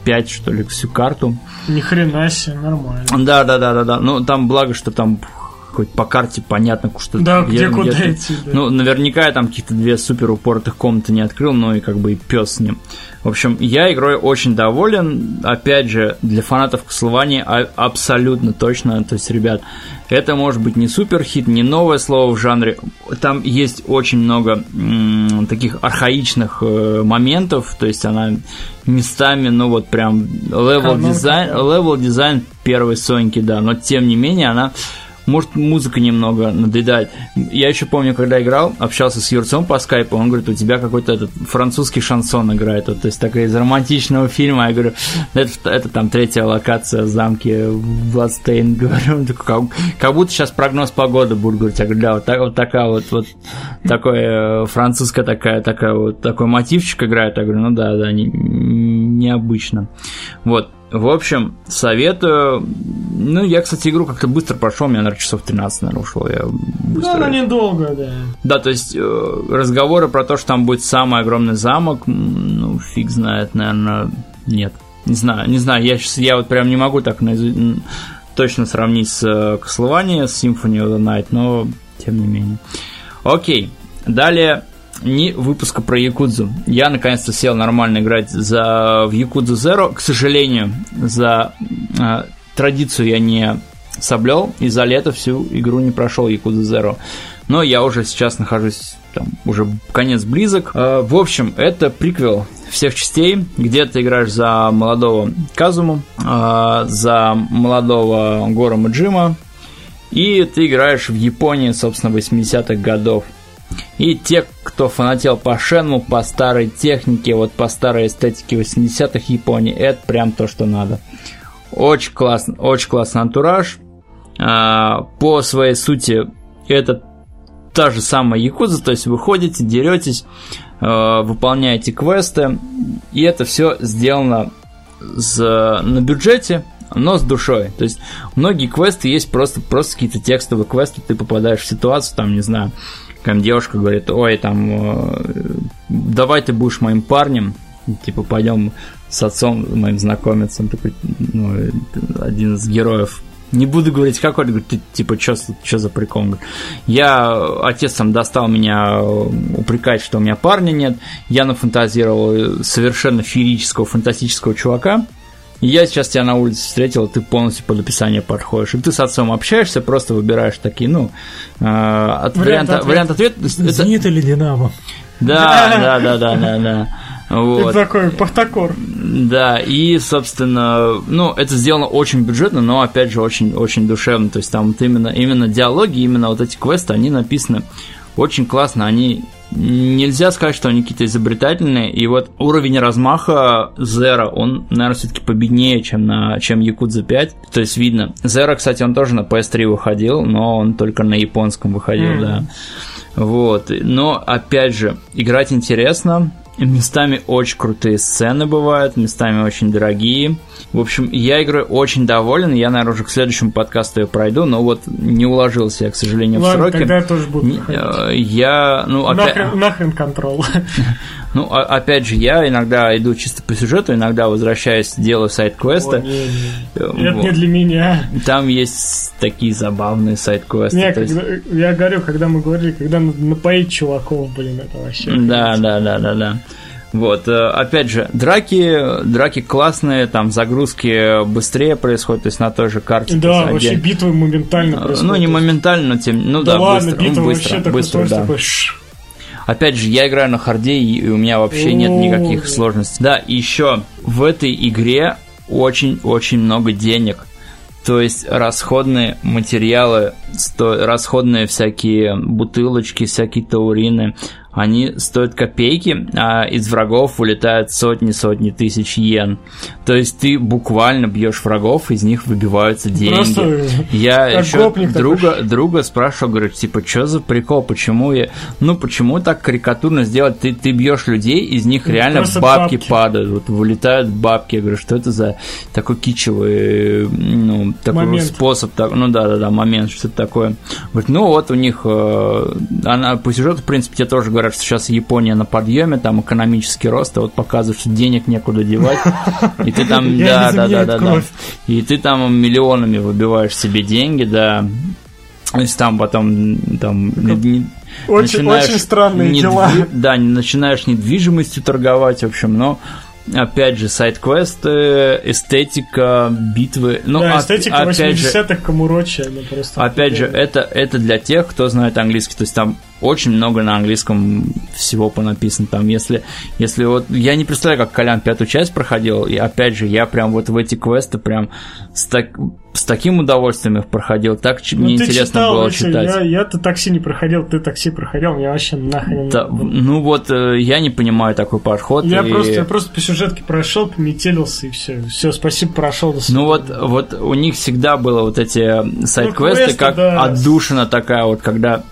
98,5, что ли, всю карту. Ни хрена себе, нормально. Да, да, да, да, да. Ну, там благо, что там хоть по карте понятно, что Да, где, куда ты. идти, да. Ну, наверняка я там какие-то две супер упоротых комнаты не открыл, но и как бы и пес с ним. В общем, я игрой очень доволен. Опять же, для фанатов а- абсолютно точно. То есть, ребят, это может быть не супер хит, не новое слово в жанре. Там есть очень много м, таких архаичных э, моментов. То есть, она местами, ну вот прям левел Канон дизайн, левел дизайн первой Соньки, да. Но тем не менее, она может, музыка немного надоедает. Я еще помню, когда играл, общался с Юрцом по скайпу, он говорит, у тебя какой-то этот французский шансон играет, вот, то есть такая из романтичного фильма. Я говорю, это, это там третья локация в замке Бладстейн, говорю, такой, как, как будто сейчас прогноз погоды будет, говорить. Я говорю, да, вот, так, вот такая вот, вот такое э, французская такая, такая вот, такой мотивчик играет. Я говорю, ну да, да, не- необычно. Вот. В общем, советую. Ну, я, кстати, игру как-то быстро прошел, у меня, наверное, часов 13, наверное, ушло. Я Да, быстро... она недолго, да. Да, то есть э, разговоры про то, что там будет самый огромный замок, ну, фиг знает, наверное, нет. Не знаю, не знаю, я, щас- я вот прям не могу так наизу- точно сравнить с э, Castlevania, с Symphony of the Night, но тем не менее. Окей, далее ни выпуска про Якудзу. Я наконец-то сел нормально играть за, в Якудзу Zero. К сожалению, за э, традицию я не соблел, и за лето всю игру не прошел Якудзу Zero. Но я уже сейчас нахожусь там, уже конец близок. Э, В общем, это приквел всех частей, где ты играешь за молодого Казуму, э, за молодого Гора Маджима, и ты играешь в Японии, собственно, 80-х годов. И те, кто фанател по Шенму, по старой технике, вот по старой эстетике 80-х Японии, это прям то, что надо. Очень классно, очень классный антураж. А, По своей сути, это та же самая Якуза, то есть вы ходите, деретесь, э, выполняете квесты, и это все сделано с- на бюджете, но с душой. То есть многие квесты есть просто, просто какие-то текстовые квесты, ты попадаешь в ситуацию, там, не знаю, там девушка говорит, ой, там, э, давай ты будешь моим парнем, типа, пойдем с отцом моим знакомиться, он такой, ну, э, один из героев. Не буду говорить, какой, говорит, ты, типа, что за прикол? Говорит, Я, отец там достал меня э, упрекать, что у меня парня нет, я нафантазировал совершенно феерического, фантастического чувака, я сейчас тебя на улице встретил, ты полностью под описание подходишь. И ты с отцом общаешься, просто выбираешь такие, ну, э, от, Вариант вариант, вариант ответа. Есть это- Зенит или Динамо? Да, да, да, да, да, да. Вот. Это такой пахтакор. Да, и, собственно, ну, это сделано очень бюджетно, но, опять же, очень, очень душевно. То есть там вот именно, именно диалоги, именно вот эти квесты, они написаны очень классно. Они нельзя сказать, что они какие-то изобретательные. И вот уровень размаха Zero, он, наверное, все-таки победнее, чем на чем Якудза 5. То есть видно. Zero, кстати, он тоже на PS3 выходил, но он только на японском выходил, Мгм. да. Вот. Но, опять же, играть интересно. Местами очень крутые сцены бывают, местами очень дорогие. В общем, я игрой очень доволен. Я, наверное, уже к следующему подкасту ее пройду, но вот не уложился я, к сожалению, в Ладно, сроки. тогда я тоже буду проходить. э, Я, ну, опять, Нахрен, нахрен контрол. ну, о- опять же, я иногда иду чисто по сюжету, иногда возвращаюсь, делаю О, сайт-квесты. не, не. Э, Это не для меня. Там есть такие забавные сайт-квесты. Не, есть- я говорю, когда мы говорили, когда напоить чуваков, блин, это вообще. Да, да, да, да, да. Вот, э, опять же, драки, драки классные, там загрузки быстрее происходят, то есть на той же карте. Да, есть вообще битвы моментально Э, происходят. Ну, не моментально, но тем, ну Да, да, ладно, быстро, ну, битва быстро, вообще такой быстро, да. такой. Опять же, я играю на харде, и у меня вообще нет никаких сложностей. Да, и еще в этой игре очень-очень много денег. То есть расходные материалы, сто- расходные всякие бутылочки, всякие таурины, они стоят копейки, а из врагов вылетают сотни-сотни тысяч йен. То есть ты буквально бьешь врагов, из них выбиваются деньги. Просто Я как еще гопник такой. друга, друга спрашивал, говорю, типа, что за прикол, почему я... Ну, почему так карикатурно сделать? Ты, ты бьешь людей, из них Ну, реально бабки, бабки. падают, вот вылетают бабки. Я говорю, что это за такой кичевый, ну, такой Момент. способ, так, ну да, да, да, момент, что-то такое. Говорит, ну вот у них, э, она по сюжету, в принципе, тебе тоже говорят, что сейчас Япония на подъеме, там экономический рост, а вот показывают, что денег некуда девать, и ты там, да, да, да, да, да, и ты там миллионами выбиваешь себе деньги, да, то есть там потом там Очень, начинаешь очень странные недви- дела. Да, не начинаешь недвижимостью торговать, в общем, но опять же, сайт-квесты, эстетика, битвы. Ну, да, эстетика опять же, 80-х Камурочи, она просто... Опять же, это, это для тех, кто знает английский. То есть там очень много на английском всего понаписано. Там, если, если вот. Я не представляю, как Колян пятую часть проходил. И опять же, я прям вот в эти квесты прям с, так, с таким удовольствием их проходил. Так Ну, мне интересно читал было эти, читать. Я, я-то такси не проходил, ты такси проходил, мне вообще нахрен. Да, ну вот, э, я не понимаю такой подход. я, и- просто, я просто по сюжетке прошел, пометелился и все. Все, спасибо, прошел до Ну вот, вот у них всегда было вот эти сайт-квесты, квесты, как да. отдушина такая вот, когда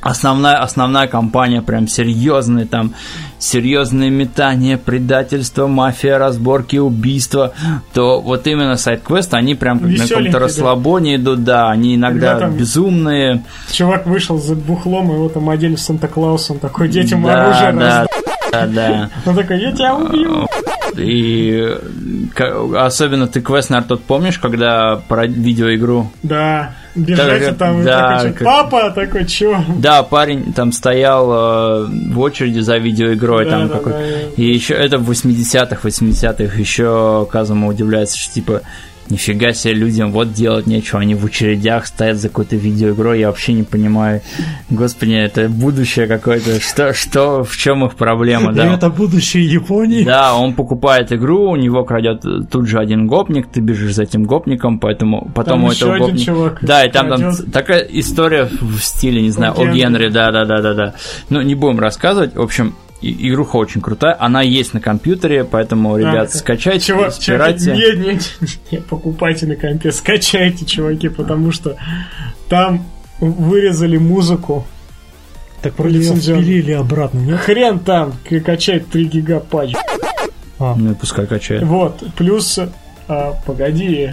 основная, основная компания прям серьезные, там серьезные метания, предательство, мафия, разборки, убийства, то вот именно сайт-квесты, они прям на каком-то да. расслабоне идут, да, они иногда Когда там- безумные. Чувак вышел за бухлом, его там одели в Санта-Клауса, он такой, детям да, оружие да, да, да. Он такой, я тебя убью. И особенно ты квест, наверное, тот помнишь, когда про видеоигру Да, бежать Да, и там, да, такой, как- папа, такой, чё? Да, парень там стоял э, в очереди за видеоигрой, Да, там да, какой да. И еще это в 80-х, 80-х еще Казума удивляется, что типа нифига себе людям вот делать нечего, они в очередях стоят за какой-то видеоигрой, я вообще не понимаю. Господи, это будущее какое-то, что, что, в чем их проблема, И да? это будущее Японии. Да, он покупает игру, у него крадет тут же один гопник, ты бежишь за этим гопником, поэтому потом Там у этого гопника... чувак Да, и там, там такая история в стиле, не знаю, О Генри, Генри. да, да, да, да, да. Ну, не будем рассказывать. В общем, и- игруха очень крутая. Она есть на компьютере, поэтому, ребят, это- скачайте, чуваки, собирайте. нет, нет, нет, покупайте на компе, скачайте, чуваки, потому что там вырезали музыку. Так вроде ее впилили обратно, нет? Хрен там, качает 3 гига патч. А, Ну, и пускай качает. Вот, плюс, а, погоди,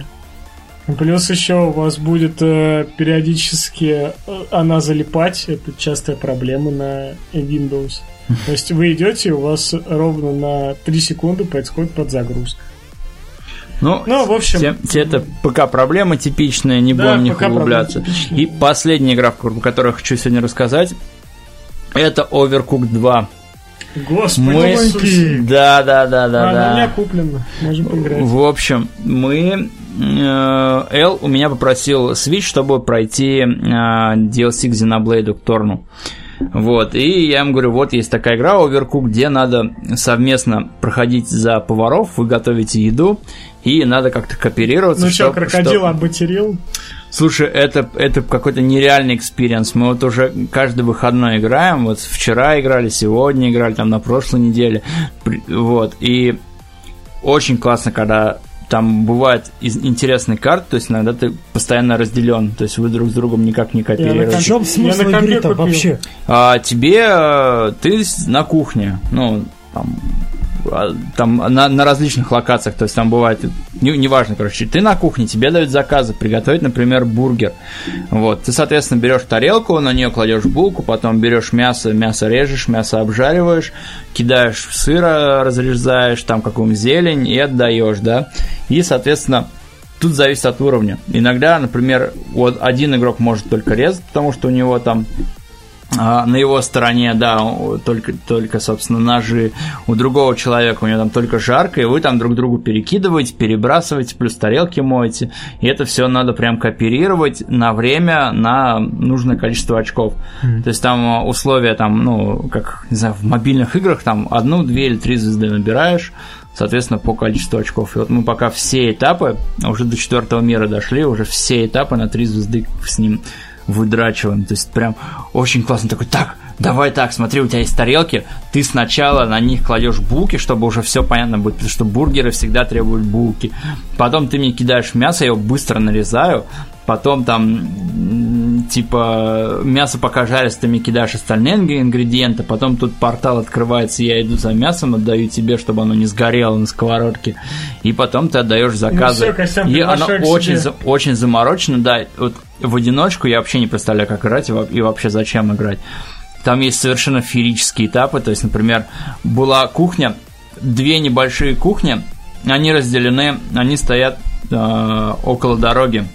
плюс еще у вас будет э, периодически э, она залипать, это частая проблема на Windows. То есть вы идете, у вас ровно на 3 секунды происходит подзагрузка. Ну, Ну, в общем, те- те это пока проблема типичная, не Да, будем в них углубляться. И последняя игра, про которую я хочу сегодня рассказать, это Overcooked 2. господи, Мы... Да, да, да, да, а, да. у меня куплена, можем поиграть. В общем, мы... э, Эл у меня попросил Switch, чтобы пройти э, DLC к Xenoblade к Торну. Вот, и я ему говорю, вот есть такая игра Overcooked, где надо совместно проходить за поваров, вы готовите еду, и надо как-то кооперироваться. Ну что, крокодил чтоб- обматерил? Слушай, это, это какой-то нереальный экспириенс. Мы вот уже каждый выходной играем. Вот вчера играли, сегодня играли, там на прошлой неделе. Вот. И очень классно, когда там бывает из- интересные карты, то есть иногда ты постоянно разделен, то есть вы друг с другом никак не в кооперируете. чем смысл Я на игры-то купил. вообще? А тебе э, ты на кухне, ну там, там на, на различных локациях, то есть там бывает, не- неважно, короче, ты на кухне, тебе дают заказы, приготовить, например, бургер. Вот, ты, соответственно, берешь тарелку, на нее кладешь булку, потом берешь мясо, мясо режешь, мясо обжариваешь, кидаешь сыра, разрезаешь, там какую-нибудь зелень и отдаешь, да. И, соответственно, Тут зависит от уровня. Иногда, например, вот один игрок может только резать, потому что у него там а, на его стороне, да, только, только, собственно, ножи. У другого человека у него там только жарко, и вы там друг другу перекидываете, перебрасываете, плюс тарелки моете. И это все надо прям кооперировать на время, на нужное количество очков. Mm-hmm. То есть там условия, там, ну, как, не знаю, в мобильных играх, там, одну, две или три звезды набираешь, соответственно, по количеству очков. И вот мы пока все этапы, уже до четвертого мира дошли, уже все этапы на три звезды с ним выдрачиваем. То есть прям очень классно такой, так, давай так, смотри, у тебя есть тарелки, ты сначала на них кладешь булки, чтобы уже все понятно будет, потому что бургеры всегда требуют булки. Потом ты мне кидаешь мясо, я его быстро нарезаю, потом там типа мясо пока жарится, ты мне кидаешь остальные ингредиенты, потом тут портал открывается, я иду за мясом, отдаю тебе, чтобы оно не сгорело на сковородке, и потом ты отдаешь заказы. Ну, все, Костян, и оно очень, за, очень заморочено, да, вот в одиночку я вообще не представляю, как играть и вообще зачем играть. Там есть совершенно феерические этапы, то есть, например, была кухня, две небольшие кухни, они разделены, они стоят э, около дороги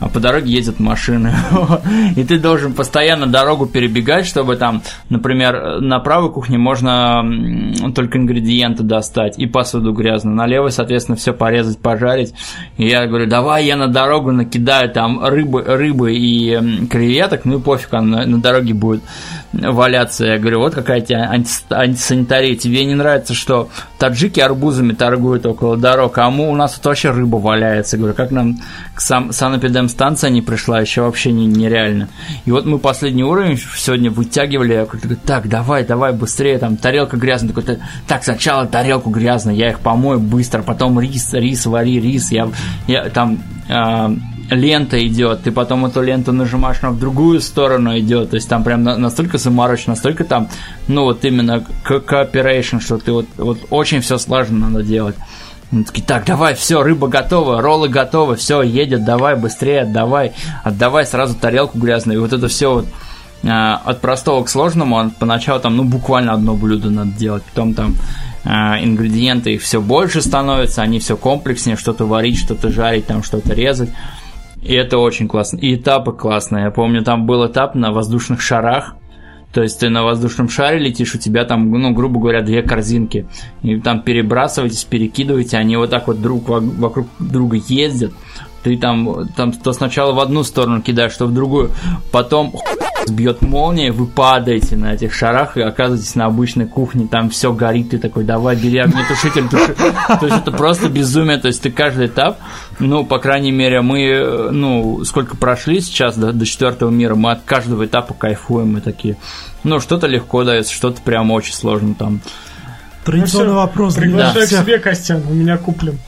а по дороге ездят машины. и ты должен постоянно дорогу перебегать, чтобы там, например, на правой кухне можно только ингредиенты достать и посуду грязную. На левой, соответственно, все порезать, пожарить. И я говорю, давай я на дорогу накидаю там рыбы, рыбы и креветок, ну и пофиг, он на, на дороге будет валяться. Я говорю, вот какая тебе анти, антисанитария. Тебе не нравится, что таджики арбузами торгуют около дорог, а мы, у нас тут вообще рыба валяется. Говорю, как нам к сам, санэпидемстанция не пришла, еще вообще не, нереально. И вот мы последний уровень сегодня вытягивали, я говорю, так, давай, давай, быстрее, там, тарелка грязная, такой, так, сначала тарелку грязную, я их помою быстро, потом рис, рис, вари, рис, я, я там, э, лента идет, ты потом эту ленту нажимаешь, она в другую сторону идет, то есть там прям настолько заморочено, настолько там, ну вот именно cooperation, что ты вот, вот очень все сложно надо делать. Они такие, так, давай, все, рыба готова, роллы готовы, все, едет, давай, быстрее, отдавай, отдавай сразу тарелку грязную. И вот это все вот а, от простого к сложному, поначалу там, ну, буквально одно блюдо надо делать, потом там а, ингредиенты их все больше становятся, они все комплекснее, что-то варить, что-то жарить, там что-то резать. И это очень классно. И этапы классные. Я помню, там был этап на воздушных шарах. То есть ты на воздушном шаре летишь, у тебя там, ну, грубо говоря, две корзинки. И там перебрасываетесь, перекидываете, они вот так вот друг вокруг друга ездят. Ты там, там то сначала в одну сторону кидаешь, то в другую. Потом бьет молния, вы падаете на этих шарах и оказываетесь на обычной кухне, там все горит, ты такой, давай, бери огнетушитель, туши. То есть это просто безумие, то есть ты каждый этап, ну, по крайней мере, мы, ну, сколько прошли сейчас до, до четвертого мира, мы от каждого этапа кайфуем, мы такие, ну, что-то легко дается, что-то прям очень сложно там. Традиционный ну, вопрос. Приглашай к себе, Костян, у меня куплен.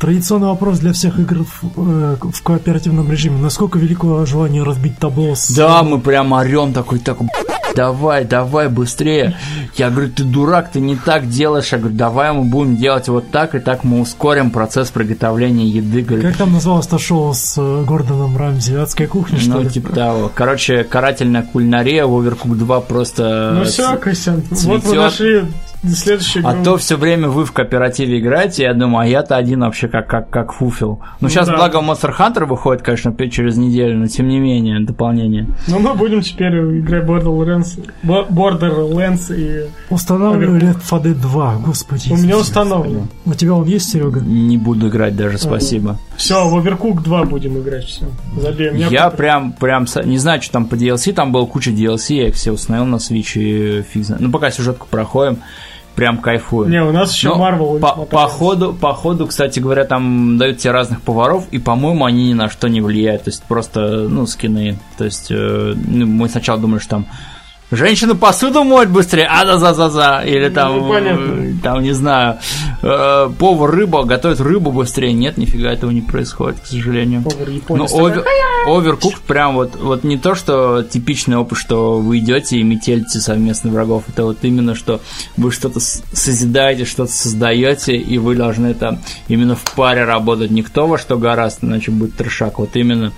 Традиционный вопрос для всех игр в, э, в кооперативном режиме. Насколько велико желание разбить табло с... Да, мы прям орем такой, такой, давай, давай, быстрее. Я говорю, ты дурак, ты не так делаешь. Я говорю, давай мы будем делать вот так, и так мы ускорим процесс приготовления еды. Говорю, как там называлось то шоу с э, Гордоном Рамзи? Адская кухня, что ну, ли? типа того. Короче, карательная кулинария в Overcooked 2 просто... Ну все, Костян, вот вы нашли Следующий а то все время вы в кооперативе играете, я думаю, а я-то один вообще как, как, как фуфел. Ну, сейчас, да. благо, Monster Hunter выходит, конечно, через неделю, но тем не менее, дополнение. Ну, мы будем теперь играть Borderlands, Borderlands и... Устанавливаю Left 4 Dead 2, господи. У меня установлен. У тебя он есть, Серега? Не буду играть даже, спасибо. Все, в Overcook 2 будем играть, все. Забей. Я прям, прям, не знаю, что там по DLC, там было куча DLC, я их все установил на Switch и фиг знает. Ну, пока сюжетку проходим прям кайфуем. Не, у нас еще Марвел. По, по, ходу, по ходу, кстати говоря, там дают тебе разных поваров, и, по-моему, они ни на что не влияют. То есть просто, ну, скины. То есть э, ну, мы сначала думали, что там Женщину посуду моет быстрее, а за за за за или ну, там, ну, там не знаю, э, повар рыба готовит рыбу быстрее. Нет, нифига этого не происходит, к сожалению. Повар Но овер, оверкук прям вот вот не то, что типичный опыт, что вы идете и метелите совместно врагов. Это вот именно что вы что-то созидаете, что-то создаете, и вы должны это именно в паре работать. Никто во что гораздо, иначе будет трешак. Вот именно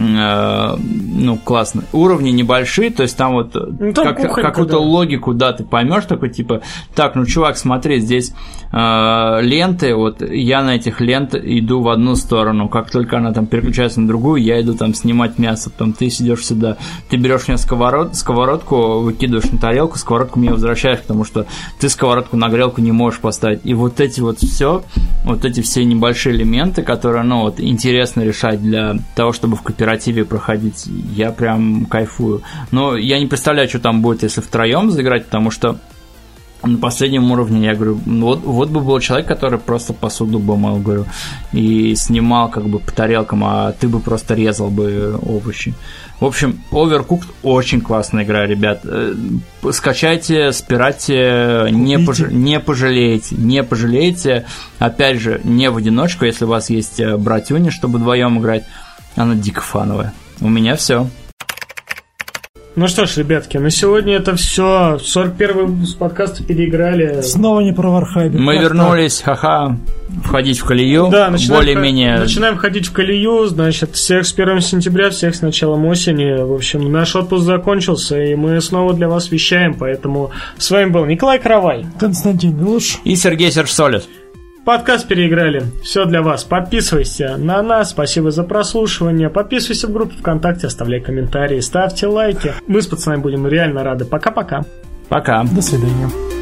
ну, классно. Уровни небольшие, то есть там вот Ну, там как- какую-то да. логику, да, ты поймешь такой, типа, так, ну, чувак, смотри, здесь э, ленты, вот я на этих лент иду в одну сторону, как только она там переключается на другую, я иду там снимать мясо, потом ты сидишь сюда, ты берешь мне сковород, сковородку, выкидываешь на тарелку, сковородку мне возвращаешь, потому что ты сковородку на грелку не можешь поставить. И вот эти вот все, вот эти все небольшие элементы, которые, ну, вот интересно решать для того, чтобы в кооперативе проходить, я прям кайфую. Но я не представляю, что там будет, если втроем заиграть, потому что на последнем уровне я говорю, ну вот, вот бы был человек, который просто посуду бы мыл, говорю, и снимал как бы по тарелкам, а ты бы просто резал бы овощи. В общем, Overcooked очень классная игра, ребят. Э, Скачайте, спиратьте, не, пож- не пожалеете, не пожалеете. Опять же, не в одиночку, если у вас есть э, братюни, чтобы вдвоем играть. Она дико фановая. У меня все. Ну что ж, ребятки, на сегодня это все. 41 выпуск подкаста переиграли. Снова не про Warhammer. Мы Как вернулись, ха-ха, входить в колею. Да, начинаем, более-менее начинаем ходить в колею, значит, всех с 1 сентября, всех с началом осени. В общем, наш отпуск закончился, и мы снова для вас вещаем, поэтому с вами был Николай Каравай. так? Константин Милуш. И Сергей Сержсолид. Подкаст переиграли. Все для вас. Подписывайся на нас. Спасибо за прослушивание. Подписывайся в группу ВКонтакте, оставляй комментарии, ставьте лайки. Мы с пацанами будем реально рады. Пока-пока. Пока. До свидания.